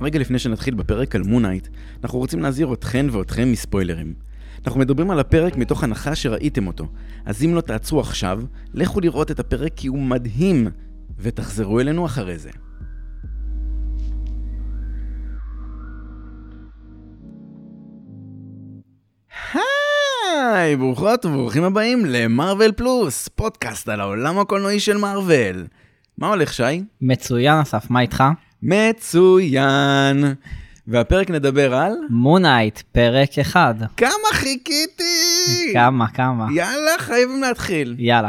רגע לפני שנתחיל בפרק על מונייט, אנחנו רוצים להזהיר אתכן ואתכם מספוילרים. אנחנו מדברים על הפרק מתוך הנחה שראיתם אותו, אז אם לא תעצרו עכשיו, לכו לראות את הפרק כי הוא מדהים, ותחזרו אלינו אחרי זה. היי, ברוכות וברוכים הבאים למרוויל פלוס, פודקאסט על העולם הקולנועי של מארוול. מה הולך, שי? מצוין, אסף, מה איתך? מצוין. והפרק נדבר על... מונייט, פרק אחד. כמה חיכיתי! כמה, כמה. יאללה, חייבים להתחיל. יאללה.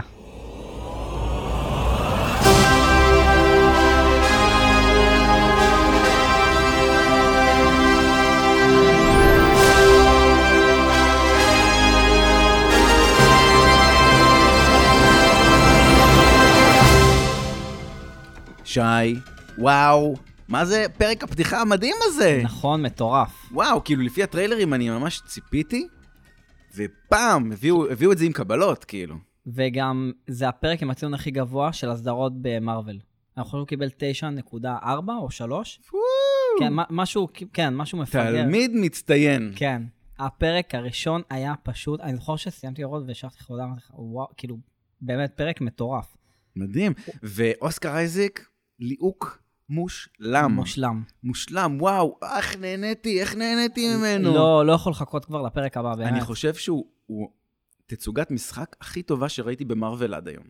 שי, וואו, מה זה פרק הפתיחה המדהים הזה? נכון, מטורף. וואו, כאילו לפי הטריילרים אני ממש ציפיתי, ופעם הביאו, הביאו את זה עם קבלות, כאילו. וגם, זה הפרק עם הציון הכי גבוה של הסדרות במרוויל. אני חושב שהוא קיבל 9.4 או 3. כן, מה- משהו, כן, משהו מפגר. תלמיד מצטיין. כן. הפרק הראשון היה פשוט, אני זוכר שסיימתי לראות והשארתי לך הודעה, וואו, כאילו, באמת, פרק מטורף. מדהים. ואוסקר אייזק, ליהוק מושלם. מושלם. מושלם, וואו, איך נהניתי, איך נהניתי ממנו. לא, לא יכול לחכות כבר לפרק הבא, באמת. אני חושב שהוא הוא תצוגת משחק הכי טובה שראיתי במרוויל עד היום.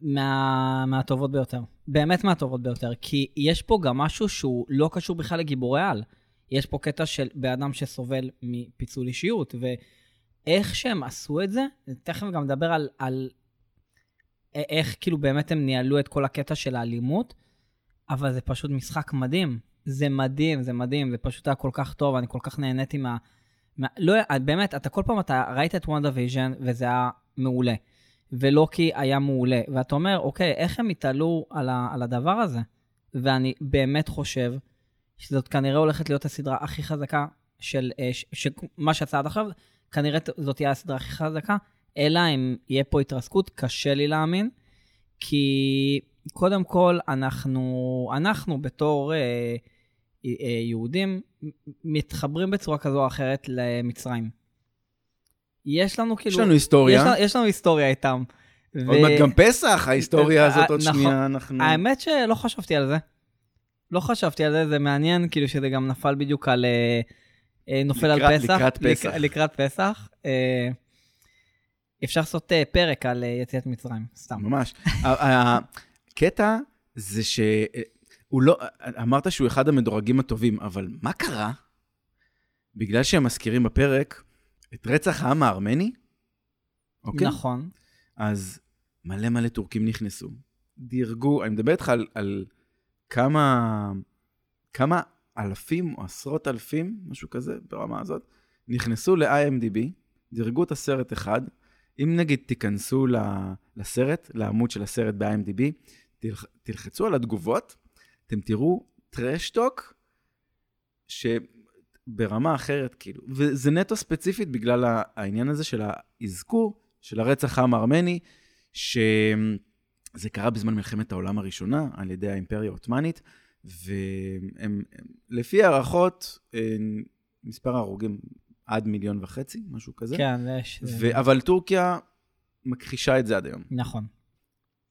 מה, מהטובות ביותר. באמת מהטובות ביותר. כי יש פה גם משהו שהוא לא קשור בכלל לגיבורי על. יש פה קטע של בן אדם שסובל מפיצול אישיות, ואיך שהם עשו את זה, תכף גם נדבר על, על איך כאילו באמת הם ניהלו את כל הקטע של האלימות, אבל זה פשוט משחק מדהים. זה מדהים, זה מדהים, זה פשוט היה כל כך טוב, אני כל כך נהניתי מה... מה לא, באמת, אתה כל פעם, אתה ראית את WandaVision, וזה היה מעולה. ולוקי היה מעולה. ואתה אומר, אוקיי, איך הם התעלו על, ה, על הדבר הזה? ואני באמת חושב שזאת כנראה הולכת להיות הסדרה הכי חזקה של, אה, ש, ש, מה שיצא עד עכשיו, כנראה זאת תהיה הסדרה הכי חזקה, אלא אם יהיה פה התרסקות, קשה לי להאמין, כי קודם כל, אנחנו, אנחנו בתור אה, אה, יהודים מתחברים בצורה כזו או אחרת למצרים. יש לנו כאילו... יש לנו היסטוריה. יש, לנו- יש לנו היסטוריה איתם. עוד מעט גם פסח, ההיסטוריה אה, הזאת עוד נכון. שנייה, אנחנו... האמת שלא חשבתי על זה. לא חשבתי על זה, זה מעניין, כאילו שזה גם נפל בדיוק על... אה, אה, נופל לקראת- על פסח. לקראת לק- פסח. לקראת פסח. אה, אפשר לעשות אה, פרק על אה, יציאת מצרים, סתם. ממש. הקטע זה ש... הוא לא... אמרת שהוא אחד המדורגים הטובים, אבל מה קרה? בגלל שהם מזכירים בפרק את רצח העם הארמני, אוקיי? נכון. אז מלא מלא טורקים נכנסו, דירגו, אני מדבר איתך על, על כמה, כמה אלפים או עשרות אלפים, משהו כזה, ברמה הזאת, נכנסו ל-IMDb, דירגו את הסרט אחד. אם נגיד תיכנסו לסרט, לעמוד של הסרט ב-IMDb, תלח, תלחצו על התגובות, אתם תראו טרשטוק שברמה אחרת, כאילו. וזה נטו ספציפית בגלל העניין הזה של האזכור של הרצח העם הארמני, שזה קרה בזמן מלחמת העולם הראשונה על ידי האימפריה העות'מאנית, ולפי הערכות, אה, מספר ההרוגים עד מיליון וחצי, משהו כזה. כן, יש... ו- אבל טורקיה מכחישה את זה עד היום. נכון.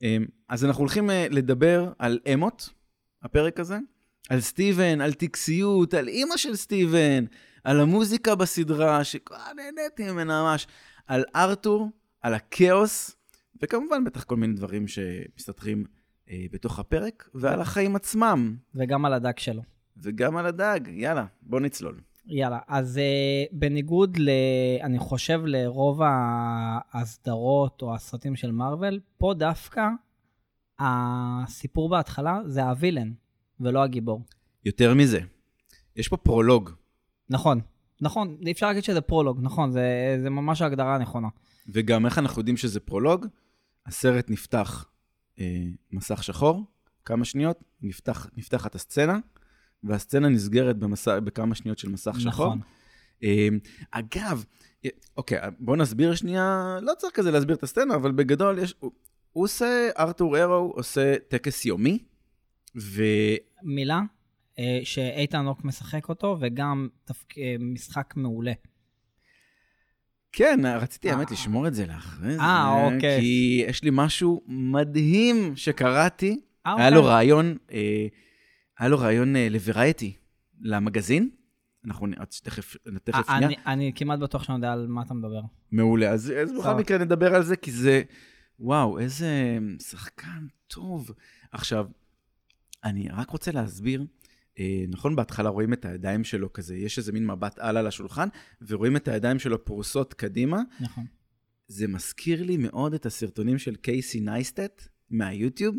אמ, אז אנחנו הולכים אה, לדבר על אמות, הפרק הזה, על סטיבן, על טקסיות, על אימא של סטיבן, על המוזיקה בסדרה, שכבר נהניתי ממנה ממש, על ארתור, על הכאוס, וכמובן בטח כל מיני דברים שמסתתרים אה, בתוך הפרק, ועל החיים עצמם, וגם על הדג שלו. וגם על הדג. יאללה, בוא נצלול. יאללה, אז uh, בניגוד, ל, אני חושב, לרוב ה- הסדרות או הסרטים של מארוול, פה דווקא הסיפור בהתחלה זה הווילן, ולא הגיבור. יותר מזה, יש פה פרולוג, נכון, נכון, אפשר להגיד שזה פרולוג, נכון, זה, זה ממש ההגדרה הנכונה. וגם איך אנחנו יודעים שזה פרולוג? הסרט נפתח אה, מסך שחור, כמה שניות, נפתח, נפתחת הסצנה, והסצנה נסגרת במס... בכמה שניות של מסך שחור. נכון. אה, אגב, אוקיי, בואו נסביר שנייה, לא צריך כזה להסביר את הסצנה, אבל בגדול יש, הוא, הוא עושה, ארתור ארו עושה טקס יומי, ו... מילה, אה, שאיתן רוק משחק אותו, וגם תפק... אה, משחק מעולה. כן, רציתי אה. האמת לשמור את זה לאחרי זה. אה, אוקיי. כי יש לי משהו מדהים שקראתי. אה, היה לו אוקיי. רעיון, אה, היה לו רעיון אה, לוורייטי, למגזין. אנחנו תכף, תכף אה, שנייה. אני, אני כמעט בטוח שאני יודע על מה אתה מדבר. מעולה. אז, אז בכל. מקרה נדבר על זה, כי זה, וואו, איזה שחקן טוב. עכשיו, אני רק רוצה להסביר, אה, נכון, בהתחלה רואים את הידיים שלו כזה, יש איזה מין מבט על על השולחן, ורואים את הידיים שלו פרוסות קדימה. נכון. זה מזכיר לי מאוד את הסרטונים של קייסי נייסטט מהיוטיוב.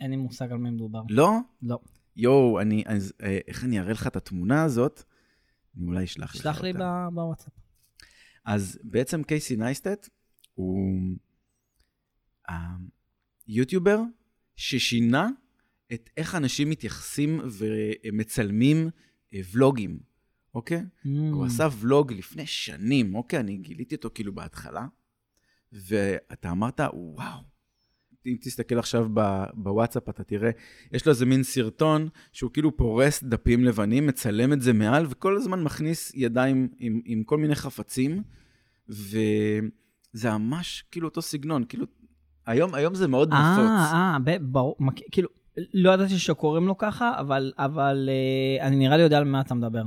אין לי מושג על מי מדובר. לא? לא. יואו, אני, אז, אה, איך אני אראה לך את התמונה הזאת? אני אולי אשלח לך שלח לי אותה. בוואטסאפ. אז בעצם קייסי נייסטט הוא היוטיובר ששינה את איך אנשים מתייחסים ומצלמים אה, ולוגים, אוקיי? Mm. הוא עשה ולוג לפני שנים, אוקיי? אני גיליתי אותו כאילו בהתחלה, ואתה אמרת, וואו. אם תסתכל עכשיו ב- בוואטסאפ, אתה תראה, יש לו איזה מין סרטון שהוא כאילו פורס דפים לבנים, מצלם את זה מעל, וכל הזמן מכניס ידיים עם, עם כל מיני חפצים, וזה ממש כאילו אותו סגנון, כאילו, היום, היום זה מאוד אה, נפוץ. אה, ב- ברור, כאילו, לא ידעתי שקוראים לו ככה, אבל, אבל אה, אני נראה לי יודע על מה אתה מדבר.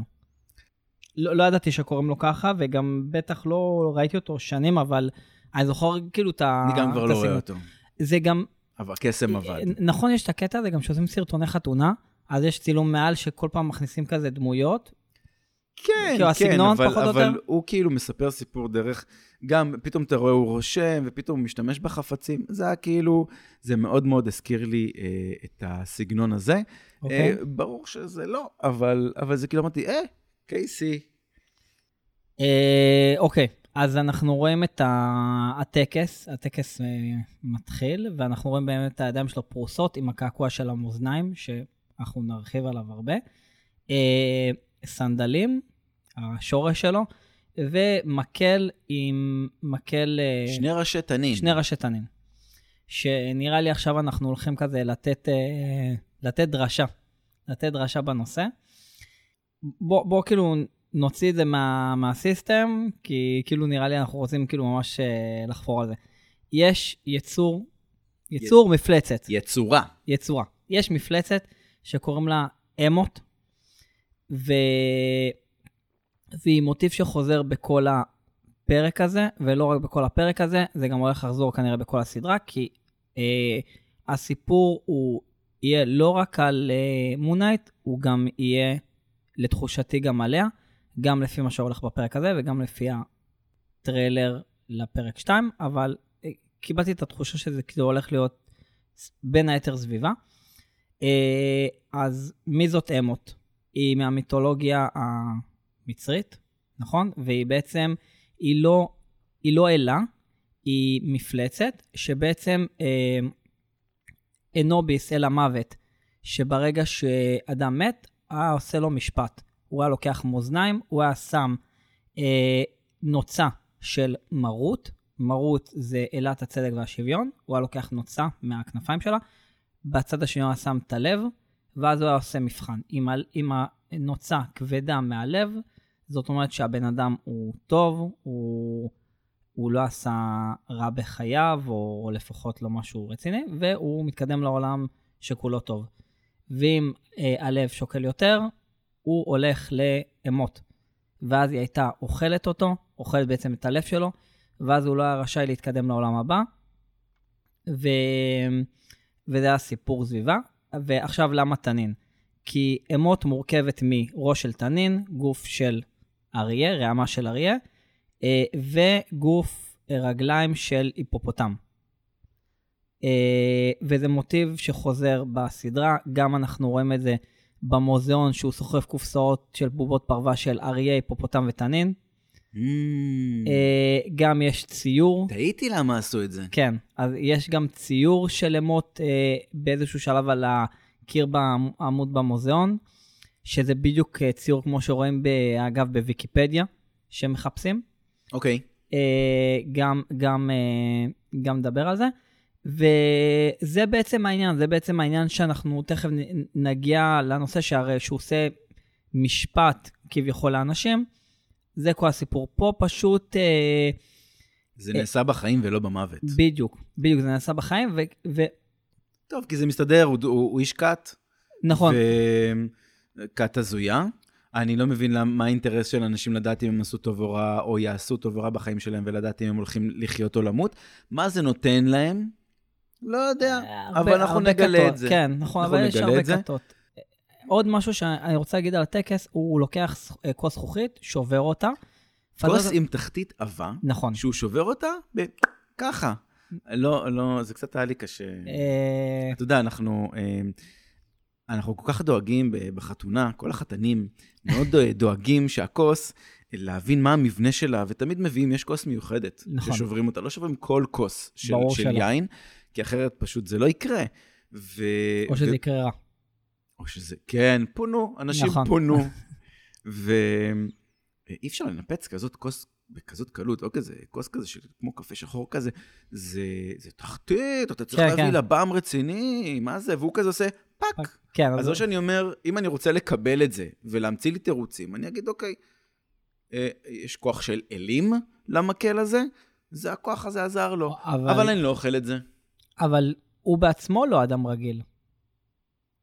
לא, לא ידעתי שקוראים לו ככה, וגם בטח לא ראיתי אותו שנים, אבל אני זוכר כאילו את ה... אני גם כבר לא רואה. אותו, זה גם, אבל הקסם עבד. נכון, יש את הקטע הזה גם שעושים סרטוני חתונה, אז יש צילום מעל שכל פעם מכניסים כזה דמויות. כן, כאילו, כן, אבל, אבל? הוא כאילו מספר סיפור דרך, גם פתאום אתה רואה, הוא רושם, ופתאום הוא משתמש בחפצים. זה היה כאילו, זה מאוד מאוד הזכיר לי אה, את הסגנון הזה. אוקיי? אה, ברור שזה לא, אבל, אבל זה כאילו אמרתי, אה, קייסי. אה, אוקיי, אז אנחנו רואים את הטקס, הטקס אה, מתחיל, ואנחנו רואים באמת את הידיים שלו פרוסות עם הקעקוע של המאזניים, שאנחנו נרחיב עליו הרבה. אה, סנדלים, השורש שלו, ומקל עם מקל... אה, שני ראשי תנין. שני ראשי תנין. שנראה לי עכשיו אנחנו הולכים כזה לתת, לתת דרשה, לתת דרשה בנושא. בוא, בוא כאילו נוציא את זה מה, מהסיסטם, כי כאילו נראה לי אנחנו רוצים כאילו ממש אה, לחפור על זה. יש יצור, יצור מפלצת, יצורה. יצורה. יש מפלצת שקוראים לה אמות, ו... והיא מוטיב שחוזר בכל הפרק הזה, ולא רק בכל הפרק הזה, זה גם הולך לחזור כנראה בכל הסדרה, כי אה, הסיפור הוא יהיה לא רק על אה, מונייט, הוא גם יהיה, לתחושתי, גם עליה, גם לפי מה שהולך בפרק הזה, וגם לפי הטריילר לפרק 2, אבל אה, קיבלתי את התחושה שזה כאילו הולך להיות בין היתר סביבה. אה, אז מי זאת אמות? היא מהמיתולוגיה המצרית, נכון? והיא בעצם, היא לא, היא לא אלה, היא מפלצת, שבעצם אה, אנוביס, אל המוות, שברגע שאדם מת, היה עושה לו משפט. הוא היה לוקח מאזניים, הוא היה שם אה, נוצה של מרות, מרות זה אלת הצדק והשוויון, הוא היה לוקח נוצה מהכנפיים שלה, בצד השני הוא היה שם את הלב, ואז הוא היה עושה מבחן. אם, אם הנוצה כבדה מהלב, זאת אומרת שהבן אדם הוא טוב, הוא, הוא לא עשה רע בחייו, או, או לפחות לא משהו רציני, והוא מתקדם לעולם שכולו טוב. ואם אה, הלב שוקל יותר, הוא הולך לאמות. ואז היא הייתה אוכלת אותו, אוכלת בעצם את הלב שלו, ואז הוא לא היה רשאי להתקדם לעולם הבא. ו... וזה היה סיפור סביבה. ועכשיו למה תנין? כי אמות מורכבת מראש של תנין, גוף של אריה, רעמה של אריה, אה, וגוף אה, רגליים של היפופוטם. אה, וזה מוטיב שחוזר בסדרה, גם אנחנו רואים את זה במוזיאון שהוא סוחב קופסאות של בובות פרווה של אריה, היפופוטם ותנין. Mm, אה, גם יש ציור תהיתי למה עשו את זה. כן, אז יש גם ציור של אמות אה, באיזשהו שלב על הקיר בעמוד במוזיאון, שזה בדיוק אה, ציור כמו שרואים, אגב, בוויקיפדיה, שמחפשים. אוקיי. אה, גם, גם, אה, גם נדבר על זה. וזה בעצם העניין, זה בעצם העניין שאנחנו תכף נגיע לנושא שהרי שהוא עושה משפט כביכול לאנשים, זה כל הסיפור. פה פשוט, אה, זה נעשה בחיים ולא במוות. בדיוק, בדיוק, זה נעשה בחיים, ו... ו- טוב, כי זה מסתדר, הוא, הוא, הוא איש כת. נכון, וכת הזויה. אני לא מבין למה, מה האינטרס של אנשים לדעת אם הם עשו טוב או רע, או יעשו טוב או רע בחיים שלהם, ולדעת אם הם הולכים לחיות או למות. מה זה נותן להם? לא יודע, הרבה- אבל אנחנו נגלה את זה. כן, נכון, אנחנו אבל יש הרבה. כתות. עוד משהו שאני רוצה להגיד על הטקס, הוא לוקח אה, כוס זכוכית, שובר אותה. כוס עם תחתית עבה, נכון. שהוא שובר אותה, ככה. לא, לא, זה קצת היה לי קשה. אה, אתה יודע, אנחנו, אה, אנחנו כל כך דואגים בחתונה, כל החתנים מאוד דואג- דואגים שהכוס, להבין מה המבנה שלה, ותמיד מביאים, יש כוס מיוחדת, נכון. ששוברים אותה, לא שוברים כל כוס של, ברור של שלא. יין, כי אחרת פשוט זה לא יקרה. ו... או שזה יקרה רע. או שזה, כן, פונו, אנשים נכון. פונו. ואי אפשר לנפץ כזאת כוס בכזאת קלות, או כזה, כוס כזה של כמו קפה שחור כזה, זה, זה תחתית, אתה צריך כן, להביא כן. לבם רציני, מה זה? והוא כזה עושה fuck. כן, אז או שאני אומר, אם אני רוצה לקבל את זה ולהמציא לי תירוצים, אני אגיד, אוקיי, אה, יש כוח של אלים למקל הזה, זה הכוח הזה עזר לו, אבל, אבל אני לא אוכל את זה. אבל הוא בעצמו לא אדם רגיל.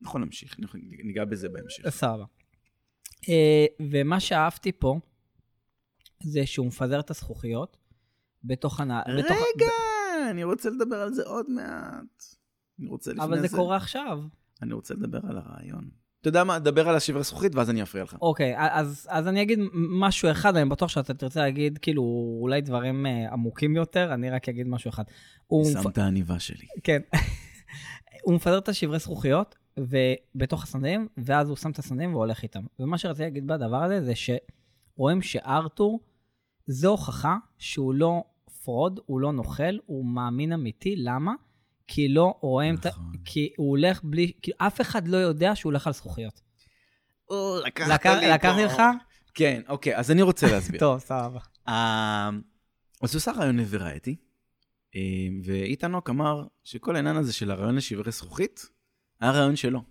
נכון, נמשיך, ניגע בזה בהמשך. סבבה. אה, ומה שאהבתי פה, זה שהוא מפזר את הזכוכיות בתוך הנ... בתוך... רגע, אני רוצה לדבר על זה עוד מעט. אני רוצה לפני אבל זה. זה קורה עכשיו. אני רוצה לדבר על הרעיון. אתה יודע מה, דבר על השברי זכוכית ואז אני אפריע לך. אוקיי, אז, אז אני אגיד משהו אחד, אני בטוח שאתה תרצה להגיד כאילו אולי דברים אה, עמוקים יותר, אני רק אגיד משהו אחד. מפ... שמת העניבה שלי. כן. הוא מפזר את השברי זכוכיות ובתוך הסנדלים, ואז הוא שם את הסנדלים והולך איתם. ומה שרציתי להגיד בדבר הזה זה שרואים שארתור, זו הוכחה שהוא לא fraud, הוא לא נוכל, הוא מאמין אמיתי. למה? כי לא רואים את ה... נכון. כי הוא הולך בלי... כי אף אחד לא יודע שהוא הולך על זכוכיות. לקחת לקח- לי לקחתי. לך? כן, אוקיי, אז אני רוצה להסביר. טוב, סבבה. אה, אז הוא עושה רעיון ל Variety, אה, ואיתן הוק אמר שכל העניין הזה של הרעיון לשברי זכוכית, היה רעיון שלו.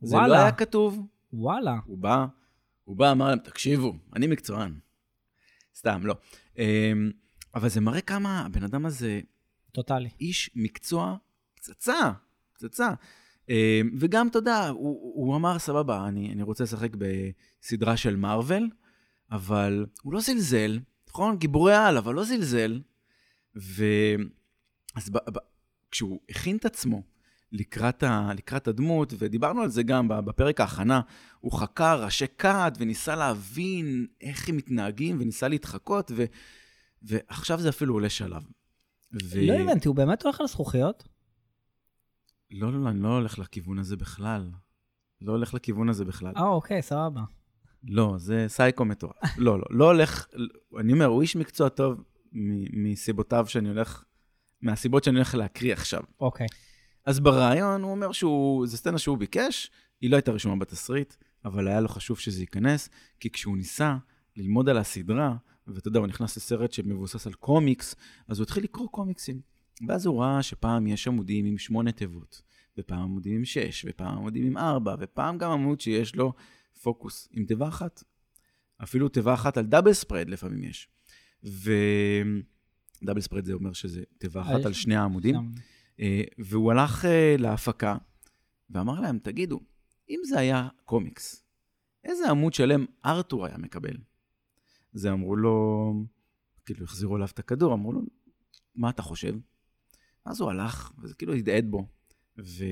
זה לא. היה כתוב, וואלה. הוא בא, הוא בא, אמר להם, תקשיבו, אני מקצוען. סתם, לא. אה, אבל זה מראה כמה הבן אדם הזה טוטאלי. איש מקצוע פצצה, פצצה. אה, וגם, אתה יודע, הוא, הוא אמר, סבבה, אני, אני רוצה לשחק בסדרה של מארוול, אבל הוא לא זלזל, נכון? גיבורי על, אבל לא זלזל. ו... אז ב, ב, כשהוא הכין את עצמו לקראת, ה, לקראת הדמות, ודיברנו על זה גם בפרק ההכנה, הוא חקר ראשי כת וניסה להבין איך הם מתנהגים, וניסה להתחקות, ו, ועכשיו זה אפילו עולה שלב. ו... לא הבנתי, הוא באמת הולך על זכוכיות? לא, לא, לא, אני לא הולך לכיוון הזה בכלל. לא הולך לכיוון הזה בכלל. אה, אוקיי, סבבה. לא, זה סייקו מטורף. לא, לא, לא הולך, אני אומר, הוא איש מקצוע טוב מ- מסיבותיו שאני הולך, מהסיבות שאני הולך להקריא עכשיו. אוקיי. אז ברעיון הוא אומר שהוא, זו סצנה שהוא ביקש, היא לא הייתה רשומה בתסריט, אבל היה לו חשוב שזה ייכנס, כי כשהוא ניסה ללמוד על הסדרה, ואתה יודע, הוא נכנס לסרט שמבוסס על קומיקס, אז הוא התחיל לקרוא קומיקסים. ואז הוא ראה שפעם יש עמודים עם שמונה תיבות, ופעם עמודים עם שש, ופעם עמודים עם ארבע, ופעם גם עמוד שיש לו פוקוס עם תיבה אחת. אפילו תיבה אחת על דאבל ספרד לפעמים יש. ודאבל ספרד זה אומר שזה תיבה אחת על- על שני העמודים. אה, והוא הלך אה, להפקה ואמר להם, תגידו, אם זה היה קומיקס, איזה עמוד שלם ארתור היה מקבל? אז הם אמרו לו, כאילו החזירו אליו את הכדור, אמרו לו, מה אתה חושב? אז הוא הלך, וזה כאילו הדהד בו, ו...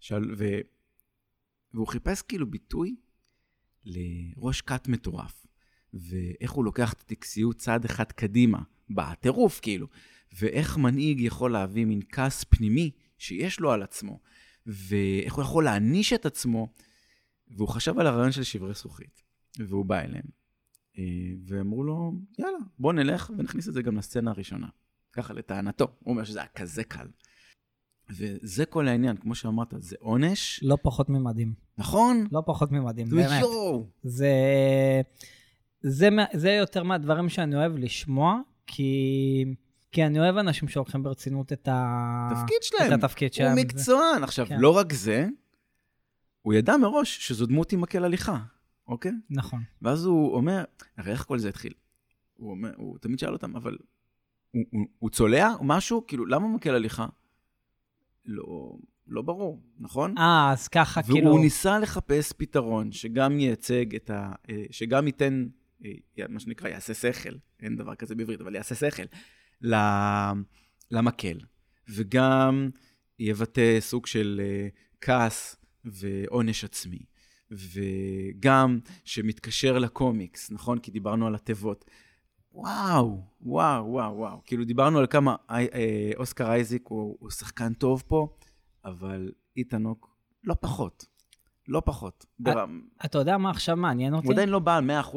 שאל... ו... והוא חיפש כאילו ביטוי לראש כת מטורף, ואיך הוא לוקח את הטקסיות צעד אחד קדימה, בטירוף כאילו, ואיך מנהיג יכול להביא מין כעס פנימי שיש לו על עצמו, ואיך הוא יכול להעניש את עצמו, והוא חשב על הרעיון של שברי זכוכית, והוא בא אליהם, ואמרו לו, יאללה, בוא נלך ונכניס את זה גם לסצנה הראשונה. ככה לטענתו, הוא אומר שזה היה כזה קל. וזה כל העניין, כמו שאמרת, זה עונש, לא פחות ממדהים. נכון? לא פחות ממדהים, באמת. יואו! זה, זה, זה יותר מהדברים שאני אוהב לשמוע, כי כי אני אוהב אנשים שלוקחים ברצינות את, ה... תפקיד שלהם. את התפקיד שלהם. הוא מקצוען. עכשיו, כן. לא רק זה, הוא ידע מראש שזו דמות עם מקל הליכה, אוקיי? נכון. ואז הוא אומר, הרי איך כל זה התחיל? הוא, אומר, הוא תמיד שאל אותם, אבל הוא, הוא, הוא צולע משהו? כאילו, למה הוא מקל הליכה? לא, לא ברור, נכון? אה, אז ככה והוא כאילו... ניסה לחפש פתרון שגם ייצג את ה... אה, שגם ייתן, אה, מה שנקרא, יעשה שכל, אין דבר כזה בעברית, אבל יעשה שכל, למקל, וגם יבטא סוג של אה, כעס ועונש עצמי, וגם שמתקשר לקומיקס, נכון? כי דיברנו על התיבות. וואו, וואו, וואו, וואו. כאילו דיברנו על כמה אה, אה, אוסקר אייזיק הוא, הוא שחקן טוב פה, אבל איתן הוק לא פחות. לא פחות. ברם... אתה יודע מה עכשיו מעניין אותי? הוא עדיין לא בא על 100%,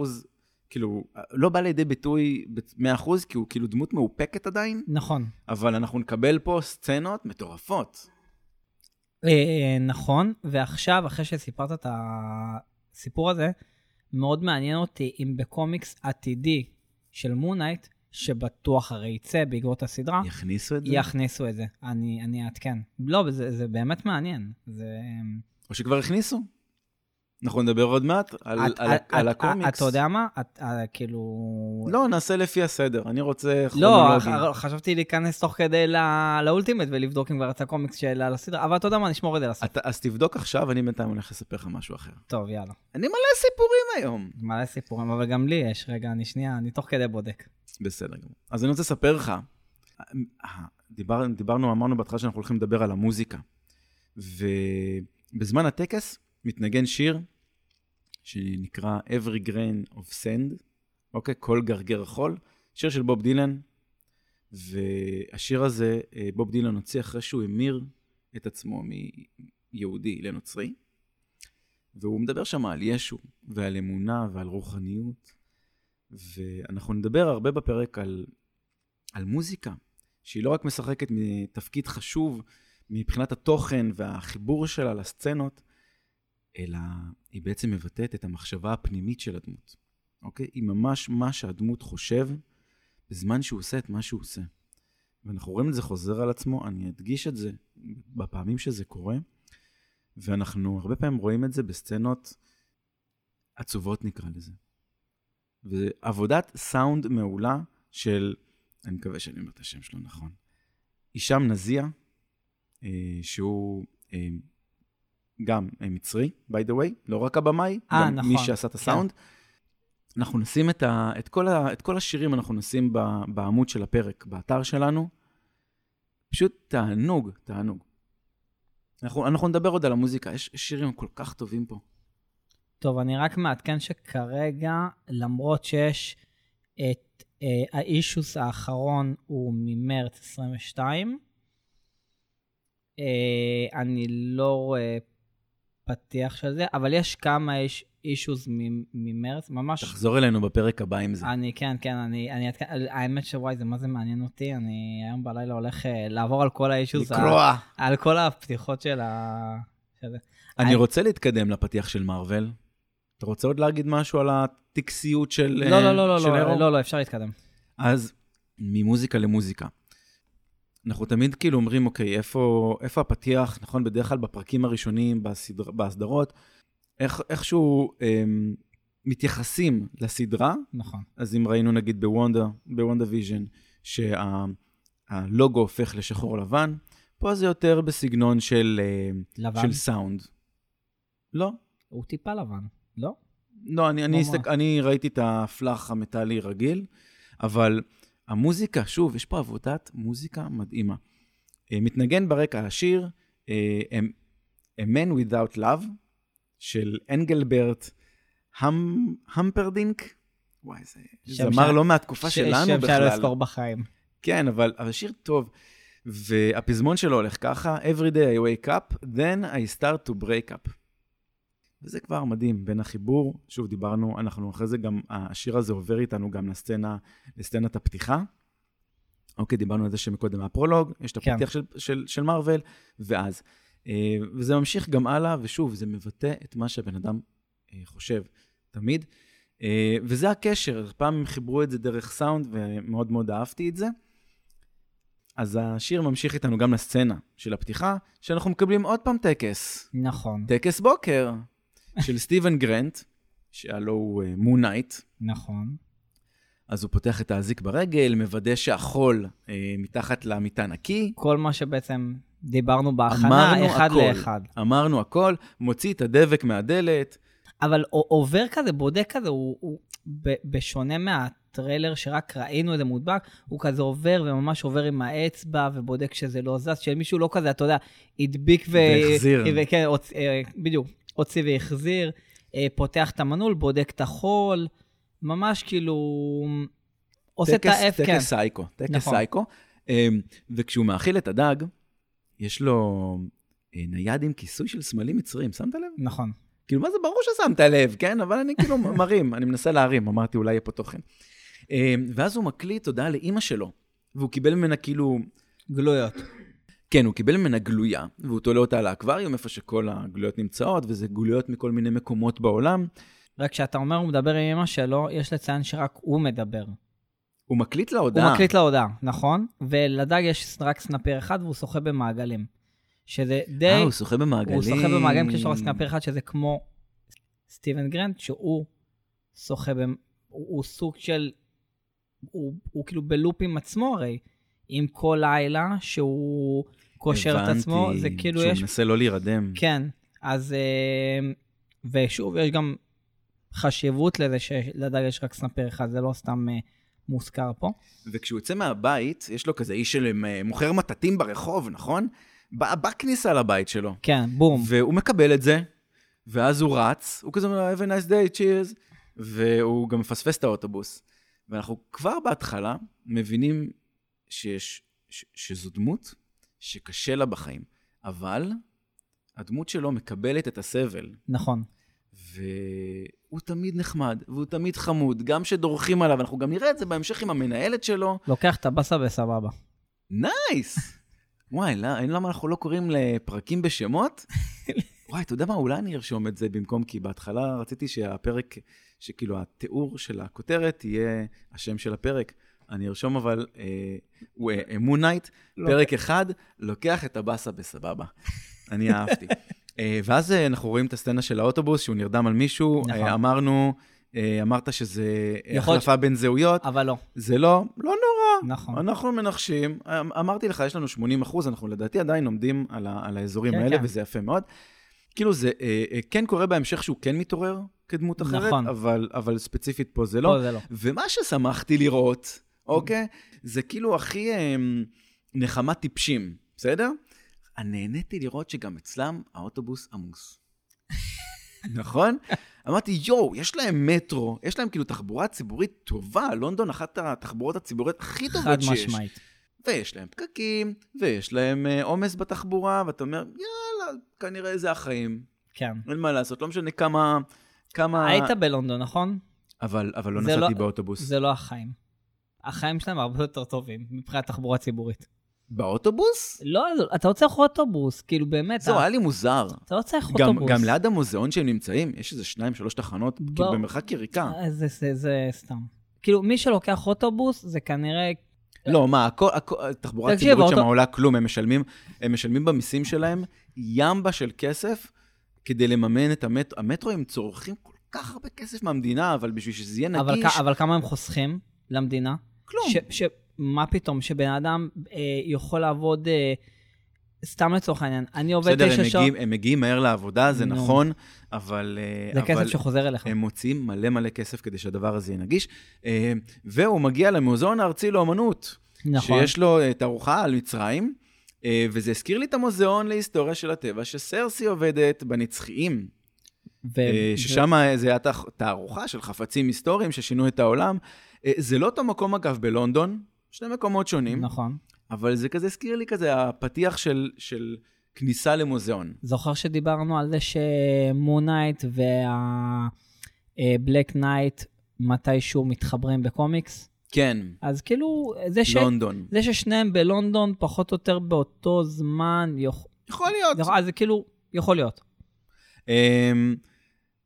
כאילו, לא בא לידי ביטוי ב-100%, כי הוא כאילו דמות מאופקת עדיין, נכון. אבל אנחנו נקבל פה סצנות מטורפות. אה, נכון, ועכשיו, אחרי שסיפרת את הסיפור הזה, מאוד מעניין אותי אם בקומיקס עתידי של מונייט, שבטוח הרי יצא בעקבות הסדרה, יכניסו את זה? יכניסו את זה. אני אני אעדכן. לא, זה, זה באמת מעניין. זה... או שכבר הכניסו. אנחנו נדבר עוד מעט על, את- על, את- על את- הקומיקס. אתה יודע מה? את, אה, כאילו... לא, נעשה לפי הסדר. אני רוצה לא, כרונולוגי. ח- חשבתי להיכנס תוך כדי לא- לאולטימט ולבדוק אם כבר יצא קומיקס של הסדרה, אבל אתה יודע מה, נשמור את זה לסוף. אז תבדוק עכשיו, אני בינתיים הולך לספר לך משהו אחר. טוב, יאללה. אני מלא סיפורים היום. מלא סיפורים, אבל גם לי יש. רגע, אני שנייה, אני תוך כדי בודק. בסדר גמור. אז אני רוצה לספר לך, אה, דיבר, דיברנו, אמרנו בהתחלה שאנחנו הולכים לדבר על המוזיקה. ובזמן הטקס מתנגן שיר שנקרא Every Grain of Sand, אוקיי? כל גרגר חול, שיר של בוב דילן. והשיר הזה, אה, בוב דילן הוציא אחרי שהוא המיר את עצמו מיהודי לנוצרי. והוא מדבר שם על ישו ועל אמונה ועל רוחניות. ואנחנו נדבר הרבה בפרק על, על מוזיקה, שהיא לא רק משחקת מתפקיד חשוב מבחינת התוכן והחיבור שלה לסצנות, אלא היא בעצם מבטאת את המחשבה הפנימית של הדמות, אוקיי? היא ממש מה שהדמות חושב בזמן שהוא עושה את מה שהוא עושה. ואנחנו רואים את זה חוזר על עצמו, אני אדגיש את זה בפעמים שזה קורה, ואנחנו הרבה פעמים רואים את זה בסצנות עצובות נקרא לזה. ועבודת סאונד מעולה של, אני מקווה שאני אומר את השם שלו נכון, הישאם נזיה, אה, שהוא אה, גם אה, מצרי, by the way, לא רק הבמאי, אה, גם נכון, מי שעשה את הסאונד. אנחנו נשים את, ה, את, כל ה, את כל השירים, אנחנו נשים ב, בעמוד של הפרק, באתר שלנו. פשוט תענוג, תענוג. אנחנו, אנחנו נדבר עוד על המוזיקה, יש שירים כל כך טובים פה. טוב, אני רק מעדכן שכרגע, למרות שיש את אה, האישוס האחרון הוא ממרץ 22, אה, אני לא רואה פתיח של זה, אבל יש כמה איש, אישוס מ- ממרץ, ממש... תחזור אלינו בפרק הבא עם זה. אני, כן, כן, אני, אני האמת שוואי, זה מה זה מעניין אותי, אני היום בלילה הולך אה, לעבור על כל האישוס, ה- לקרוע. על כל הפתיחות של ה... של. אני אני- רוצה להתקדם לפתיח של Marvel. אתה רוצה עוד להגיד משהו על הטקסיות של לא, לא, לא, לא, לא, הארו? לא, לא, אפשר להתקדם. אז ממוזיקה למוזיקה. אנחנו תמיד כאילו אומרים, אוקיי, איפה, איפה הפתיח, נכון? בדרך כלל בפרקים הראשונים, בסדר, בהסדרות, איך, איכשהו הם, מתייחסים לסדרה. נכון. אז אם ראינו נגיד בוונדה, ב WandaVision, שהלוגו הופך לשחור לבן, פה זה יותר בסגנון של, אה, לבן? של סאונד. לא, הוא טיפה לבן, לא? לא, אני, אני, הסתק, אני ראיתי את הפלאח המטאלי רגיל, אבל המוזיקה, שוב, יש פה עבודת מוזיקה מדהימה. אה, מתנגן ברקע השיר, אה, A Man Without Love, של אנגלברט המ, המפרדינק. וואי, זה זמר לא מהתקופה ש- שלנו שם שהיה בכלל. לזכור בחיים. כן, אבל, אבל שיר טוב. והפזמון שלו הולך ככה, Every day I wake up, then I start to break up. וזה כבר מדהים, בין החיבור, שוב דיברנו, אנחנו אחרי זה גם, השיר הזה עובר איתנו גם לסצנה, לסצנת הפתיחה. אוקיי, דיברנו על זה שמקודם הפרולוג, יש את כן. הפתיח של, של, של מארוול, ואז. אה, וזה ממשיך גם הלאה, ושוב, זה מבטא את מה שהבן אדם אה, חושב תמיד. אה, וזה הקשר, פעם הם חיברו את זה דרך סאונד, ומאוד מאוד אהבתי את זה. אז השיר ממשיך איתנו גם לסצנה של הפתיחה, שאנחנו מקבלים עוד פעם טקס. נכון, טקס בוקר של סטיבן גרנט, שהלוא הוא Moon Knight. נכון. אז הוא פותח את האזיק ברגל, מוודא שהחול אה, מתחת למיטה נקי. כל מה שבעצם דיברנו בהכנה, אחד הכל. לאחד. אמרנו הכל, מוציא את הדבק מהדלת. אבל עובר כזה, בודק כזה, הוא, הוא ב- בשונה מהטריילר שרק ראינו את זה מודבק, הוא כזה עובר וממש עובר עם האצבע ובודק שזה לא זז, שמישהו לא כזה, אתה יודע, הדביק ו... והחזיר. וכן, הוצ... אה, בדיוק, הוציא והחזיר, אה, פותח את המנעול, בודק את החול, ממש כאילו... עושה את טקס, ה-F, טקס כן. סייקו, טקס נכון. סייקו. אמ, וכשהוא מאכיל את הדג, יש לו אה, נייד עם כיסוי של סמלים מצריים, שמת לב? נכון. כאילו, מה זה ברור ששמת לב, כן? אבל אני כאילו מרים, אני מנסה להרים, אמרתי, אולי יהיה פה תוכן. אמ, ואז הוא מקליט הודעה לאימא שלו, והוא קיבל ממנה כאילו... גלויות. כן, הוא קיבל ממנה גלויה, והוא תולה אותה על האקווריום, איפה שכל הגלויות נמצאות, וזה גלויות מכל מיני מקומות בעולם. רק כשאתה אומר הוא מדבר עם אמא שלו, יש לציין שרק הוא מדבר. הוא מקליט לה הוא. מקליט להודעה, נכון? ולדג יש רק סנפיר אחד והוא שוחה במעגלים. שזה די... אה, הוא שוחה במעגלים. הוא שוחה במעגלים כי יש לו רק סנפיר אחד, שזה כמו סטיבן גרנט, שהוא שוחה ב... הוא, הוא סוג של... הוא, הוא כאילו בלופ עם עצמו הרי, עם כל לילה שהוא קושר את עצמו, זה כאילו שהוא יש... מנסה לא להירדם. כן, אז... אה, ושוב, יש גם חשיבות לזה שלדג יש רק סנפיר אחד, זה לא סתם אה, מוזכר פה. וכשהוא יוצא מהבית, יש לו כזה איש של אה, מוכר מטאטים ברחוב, נכון? בכניסה לבית שלו. כן, בום. והוא מקבל את זה, ואז הוא רץ, הוא כזה אומר, have a nice day, cheers, והוא גם מפספס את האוטובוס. ואנחנו כבר בהתחלה מבינים שיש, ש, שזו דמות שקשה לה בחיים, אבל הדמות שלו מקבלת את הסבל, נכון. והוא תמיד נחמד, והוא תמיד חמוד, גם שדורכים עליו, אנחנו גם נראה את זה בהמשך עם המנהלת שלו. לוקח את הבאסה בסבבה. nice! וואי, לא, אין למה אנחנו לא קוראים לפרקים בשמות? וואי, אתה יודע מה, אולי אני ארשום את זה במקום, כי בהתחלה רציתי שהפרק, שכאילו התיאור של הכותרת יהיה השם של הפרק. אני ארשום אבל, אה, Moon Knight, לא. פרק אחד, לוקח את הבאסה בסבבה. אני אהבתי. אה, ואז אה, אנחנו רואים את הסצנה של האוטובוס, שהוא נרדם על מישהו. נכון. אה, אמרנו, אה, אמרת שזה החלפה בין זהויות. אבל לא. זה לא, לא נורא. נכון. אנחנו מנחשים, אמ- אמרתי לך, יש לנו 80 אחוז, אנחנו לדעתי עדיין עומדים על, ה, על האזורים כן, האלה, כן. וזה יפה מאוד. כאילו זה אה, אה, כן קורה בהמשך שהוא כן מתעורר כדמות אחרת, נכון. אבל, אבל ספציפית פה זה לא. פה זה לא. ומה ששמחתי לראות, אוקיי, זה כאילו הכי אה, נחמת טיפשים, בסדר? אני נהניתי לראות שגם אצלם האוטובוס עמוס. נכון? אמרתי, יואו, יש להם מטרו, יש להם כאילו תחבורה ציבורית טובה, לונדון אחת התחבורות הציבוריות הכי חד טובות שיש. משמעית. ויש להם פקקים, ויש להם אה, עומס בתחבורה, ואתה אומר, יאללה, כנראה זה החיים, כן. אין מה לעשות, לא משנה כמה... כמה... היית בלונדון, נכון? אבל, אבל לא זה נסעתי לא- באוטובוס. זה לא החיים. החיים שלהם הרבה יותר טובים מבחינת תחבורה ציבורית. באוטובוס? לא, אתה לא צריך אוטובוס, כאילו באמת, זהו, אתה- היה לי מוזר. אתה לא צריך גם, אוטובוס. גם ליד המוזיאון שהם נמצאים, יש איזה שניים, שלוש תחנות, כאילו בוא. במרחק יריקה. אה, זה- זה זה סתם. כאילו, מי שלוקח אוטובוס, זה כנראה... לא, מה, הכל, הכל, התחבורה תקשיב, הציבורית שם עולה כלום, הם משלמים, הם משלמים במיסים שלהם ימבה של כסף כדי לממן את המטרו. המטרו הם צורכים כל כך הרבה כסף מהמדינה, אבל בשביל שזה יהיה אבל, נגיש, כ- אבל כמה הם חוסכים למדינה? כלום. ש, ש, מה פתאום, שבן אדם אה, יכול לעבוד, אה, סתם לצורך העניין, אני עובד בסדר, תשע הם שעות, מגיעים, הם מגיעים מהר לעבודה, זה נו. נכון, אבל... אה, זה אבל כסף שחוזר אליך. הם מוציאים מלא מלא כסף כדי שהדבר הזה יהיה נגיש. אה, והוא מגיע למוזיאון הארצי לאומנות, נכון. שיש לו אה, תערוכה על מצרים, אה, וזה הזכיר לי את המוזיאון להיסטוריה של הטבע, שסרסי עובדת בנצחיים, ו- אה, ו- ששם זה הייתה תח- תערוכה של חפצים היסטוריים ששינו את העולם. אה, זה לא אותו מקום, אגב, בלונדון, שני מקומות שונים, נכון. אבל זה כזה הזכיר לי כזה הפתיח של, של כניסה למוזיאון. זוכר שדיברנו על זה ש Moon Knight וה Black Knight מתישהו מתחברים בקומיקס? כן, אז כאילו, זה, ש... לונדון. זה ששניהם בלונדון פחות או יותר באותו זמן, יכ... יכול להיות. יכול... אז זה כאילו, יכול להיות. אמ,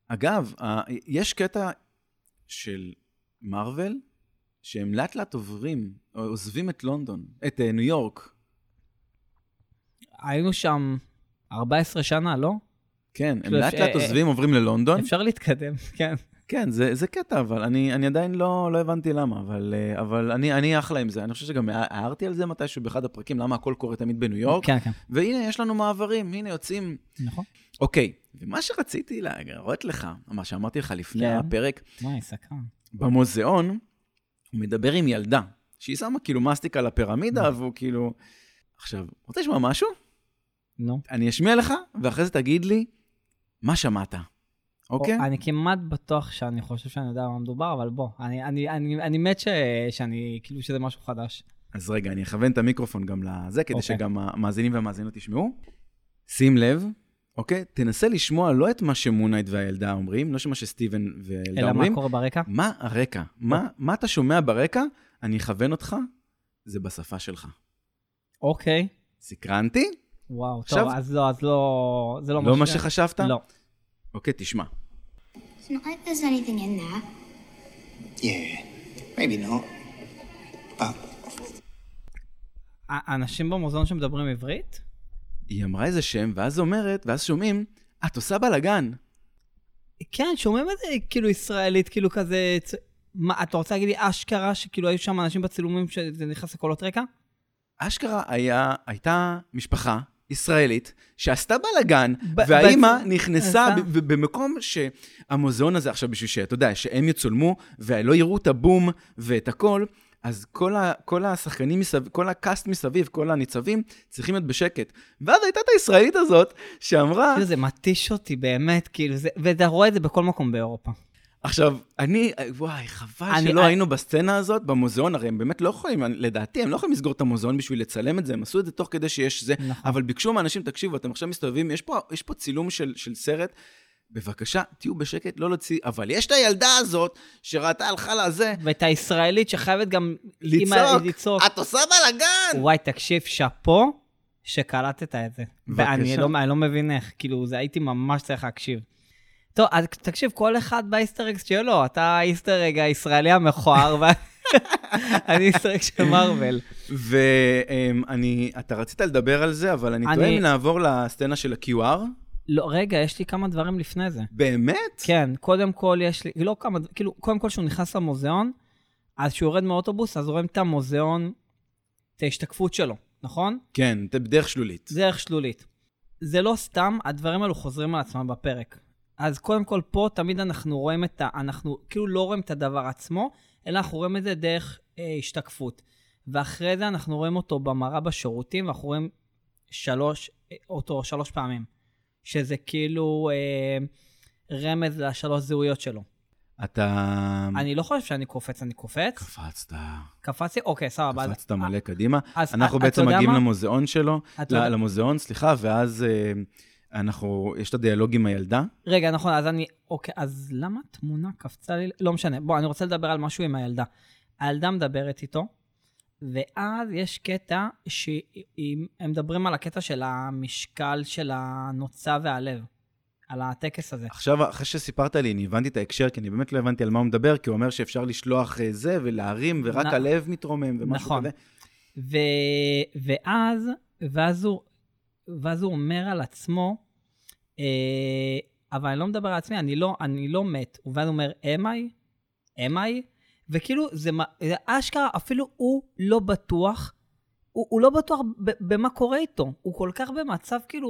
אגב, יש קטע של מארוול, שהם לאט לאט עוברים, עוזבים את לונדון, את אה, ניו יורק. היינו שם 14 שנה, לא? כן, הם כאילו, לאט לאט אה, עוזבים, עוברים ללונדון. אפשר להתקדם, כן. כן, זה, זה קטע, אבל אני, אני עדיין לא, לא הבנתי למה, אבל, אה, אבל אני, אני אחלה עם זה. אני חושב שגם הערתי על זה מתישהו באחד הפרקים, למה הכל קורה תמיד בניו יורק. כן, כן, והנה, יש לנו מעברים, הנה יוצאים. נכון. אוקיי, ומה שרציתי להראות לך, מה שאמרתי לך לפני כן. הפרק, וואי, סקרן. במוזיאון, הוא מדבר עם ילדה, שהיא שמה כאילו מסטיק על הפירמידה. והוא כאילו... עכשיו, רוצה לשמוע משהו? נו. אני אשמיע לך, ואחרי זה תגיד לי מה שמעת, אוקיי? או, אני כמעט בטוח שאני חושב שאני יודע על מה מדובר, אבל בוא, אני, אני, אני, אני מת ש, שאני, כאילו שזה משהו חדש. אז רגע, אני אכוון את המיקרופון גם לזה, כדי אוקיי. שגם המאזינים והמאזינות ישמעו. שים לב, אוקיי? תנסה לשמוע לא את מה שמונייט והילדה אומרים, לא מה שסטיבן והילדה אלא מה אומרים, קורה ברקע? מה הרקע? מה, מה אתה שומע ברקע? אני אכוון אותך, זה בשפה שלך. אוקיי. סקרנתי? וואו, עכשיו- טוב, אז לא, אז לא, זה לא, לא מה שחשבת? לא. אוקיי, תשמע. It's not like there's anything in there. Yeah, maybe not. But ה- אנשים במוזיאון שמדברים עברית? היא אמרה איזה שם, ואז אומרת, ואז שומעים, את עושה בלאגן. כן, שומעים את זה כאילו ישראלית, כאילו כזה... מה, אתה רוצה להגיד לי אשכרה שכאילו היו שם אנשים בצילומים שזה נכנס לקולות רקע? אשכרה היה, הייתה משפחה ישראלית שעשתה בלאגן, והאימא בעצם- נכנסה במקום שהמוזיאון הזה, עכשיו בשביל שאתה יודע, שהם יצולמו ולא יראו את הבום ואת הכל, אז כל, ה, כל השחקנים מסביב, כל הקאסט מסביב, כל הניצבים, צריכים להיות בשקט. ואז הייתה את הישראלית הזאת שאמרה, כאילו זה מתיש אותי באמת, כאילו זה... ואתה רואה את זה בכל מקום באירופה. עכשיו, אני, וואי, חבל אני- שלא אני- היינו בסצנה הזאת, במוזיאון, הרי הם באמת לא יכולים, לדעתי, הם לא יכולים לסגור את המוזיאון בשביל לצלם את זה, הם עשו את זה תוך כדי שיש זה, נכון. אבל ביקשו מאנשים, תקשיבו, אתם עכשיו מסתובבים, יש פה, יש פה צילום של, של סרט, בבקשה, תהיו בשקט, לא להוציא, אבל יש את הילדה הזאת, שראתה, הלכה לזה, ואת הישראלית שחייבת גם... לצעוק, לצעוק. את עושה בלאגן! וואי, תקשיב, שאפו שקלטת את זה. בבקשה. ואני לא, לא מבין איך, כאילו, זה הייתי ממש צריך להקשיב. טוב, אז תקשיב, כל אחד ב Easter eggs שלו, אתה ה Easter egg הישראלי המכוער, ואני Easter egg של מארוול. ואני, אתה רצית לדבר על זה, אבל אני אני- טועה אם נעבור לסצנה של ה-QR. לא, רגע, יש לי כמה דברים לפני זה. באמת? כן, קודם כל יש לי, לא כמה, כאילו, קודם כל כשהוא נכנס למוזיאון, אז כשהוא יורד מהאוטובוס, אז רואים את המוזיאון, את ההשתקפות שלו, נכון? כן, בדרך שלולית. דרך שלולית. זה לא סתם, הדברים האלו חוזרים על עצמם בפרק. אז קודם כל, פה תמיד אנחנו רואים את ה... אנחנו כאילו לא רואים את הדבר עצמו, אלא אנחנו רואים את זה דרך אה, השתקפות. ואחרי זה אנחנו רואים אותו במראה בשירותים, ואנחנו רואים שלוש, אה, אותו שלוש פעמים. שזה כאילו אה, רמז לשלוש זהויות שלו. אתה... אני לא חושב שאני קופץ, אני קופץ. קפצת. קפצתי? אוקיי, סבבה. קפצת מלא קדימה. אז אנחנו בעצם מגיעים מה? למוזיאון שלו, אתה ל- יודע- למוזיאון, סליחה, ואז אה, אנחנו, יש את הדיאלוג עם הילדה. רגע, נכון, אז אני... אוקיי, אז למה התמונה קפצה לי? לא משנה. בוא, אני רוצה לדבר על משהו עם הילדה. הילדה מדברת איתו, ואז יש קטע שהם מדברים על הקטע של המשקל של הנוצה והלב, על הטקס הזה. עכשיו, אחרי שסיפרת לי, אני הבנתי את ההקשר, כי אני באמת לא הבנתי על מה הוא מדבר, כי הוא אומר שאפשר לשלוח אה, זה ולהרים, ורק נ- הלב מתרומם ומשהו נכון. כזה. ו... ואז, ואז הוא, ואז הוא אומר על עצמו, אה, אבל אני לא מדבר על עצמי, אני לא, אני לא מת. ואז הוא אומר, am I? am I? וכאילו, זה, זה אשכרה, אפילו הוא לא בטוח, הוא, הוא לא בטוח ב, במה קורה איתו. הוא כל כך במצב כאילו,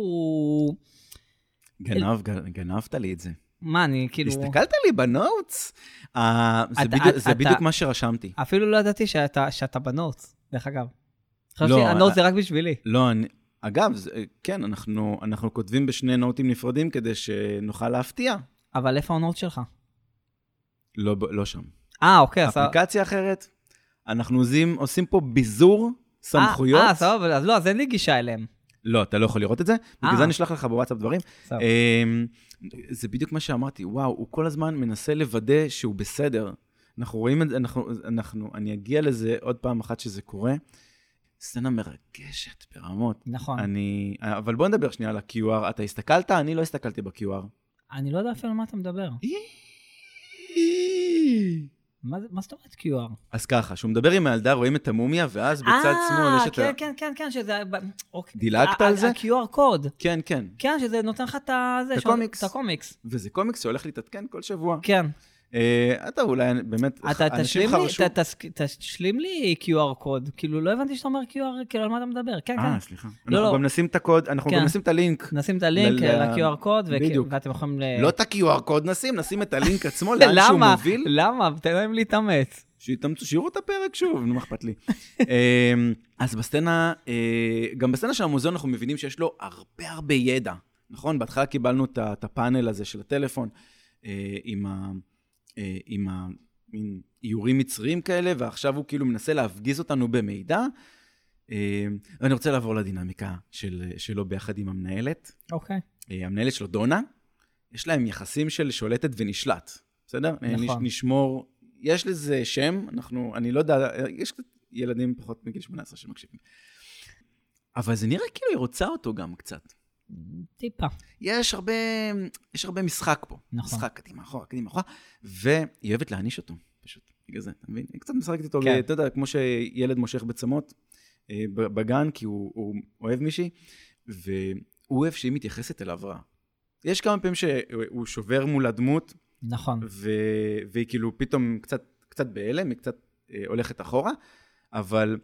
גנב, גנבת לי את זה. מה, אני כאילו... הסתכלת לי ב notes? אה, זה אתה- בדיוק- זה אתה- בדיוק מה שרשמתי. אפילו לא ידעתי שאתה, שאתה ב notes, דרך אגב. חשבתי, לא, ה notes אה- זה רק בשבילי. לא, אני... אגב, זה, כן, אנחנו, אנחנו כותבים בשני נוטים נפרדים כדי שנוכל להפתיע. אבל איפה ה notes שלך? לא, לא שם. אה, אוקיי. אפליקציה אחרת, אנחנו עושים, עושים פה ביזור סמכויות. אה, אה, סבבה, אז לא, אז אין לי גישה אליהם. לא, אתה לא יכול לראות את זה, בגלל אה. זה אני אשלח לך בוואטסאפ דברים. סבבה. אמ, זה בדיוק מה שאמרתי, וואו, הוא כל הזמן מנסה לוודא שהוא בסדר. אנחנו רואים את זה, אנחנו, אנחנו, אני אגיע לזה עוד פעם אחת שזה קורה. סצנה מרגשת ברמות. נכון. אני, אבל בוא נדבר שנייה על ה-QR. אתה הסתכלת? אני לא הסתכלתי ב-QR. אני לא יודע אפילו על מה אתה מדבר. מה, מה זאת אומרת QR? אז ככה, כשהוא מדבר עם הילדה, רואים את המומיה, ואז בצד שמאל יש את כן, ה... כן, כן, כן, שזה... ב- אוקיי. דילגת על זה? ה-QR קוד. כן, כן. כן, שזה נותן לך את ה... את הקומיקס. את הקומיקס. וזה קומיקס שהולך להתעדכן כל שבוע. כן. אה, אתה אולי באמת, אתה אנשים חרשו... תס- תשלים לי QR קוד. כאילו, לא הבנתי שאתה אומר QR, כאילו, על מה אתה מדבר? כן, כן. אה, סליחה. לא, אנחנו לא. גם נשים את הקוד, אנחנו כן. גם נשים את הלינק. נשים את הלינק ל- ל-QR קוד. ואתם יכולים ל... לא את ה-QR קוד נשים, נשים את הלינק עצמו, לאן שהוא? מוביל. למה? תן להם להתאמץ. שיתאמצו, שיראו את הפרק שוב, נו, מה אכפת לי. אמ, אז בסצנה, אה, גם בסצנה של המוזיאון אנחנו מבינים שיש לו הרבה הרבה ידע, נכון? בהתחלה קיבלנו את הפאנל הזה של הטלפון, אה, עם ה... אה, עם ה... מין איורים מצריים כאלה, ועכשיו הוא כאילו מנסה להפגיז אותנו במידע. אה, ואני רוצה לעבור לדינמיקה של, שלו ביחד עם המנהלת. אוקיי. אה, המנהלת שלו, דונה, יש להם יחסים של שולטת ונשלט, בסדר? אה, נכון. נש, נשמור, יש לזה שם, אנחנו, אני לא יודע, יש קצת ילדים פחות מגיל 18 שמקשיבים. אבל זה נראה כאילו היא רוצה אותו גם קצת. טיפה. יש הרבה, יש הרבה משחק פה. נכון. משחק קדימה אחורה, קדימה אחורה, והיא אוהבת להעניש אותו, פשוט, בגלל זה, אתה מבין? היא קצת משחקת איתו, כן. אתה יודע, כמו שילד מושך בצמות אה, בגן, כי הוא, הוא אוהב מישהי, והוא אוהב שהיא מתייחסת אליו רע. יש כמה פעמים שהוא שובר מול הדמות, נכון. ו... והיא כאילו פתאום קצת, קצת בהלם, היא קצת אה, הולכת אחורה, אבל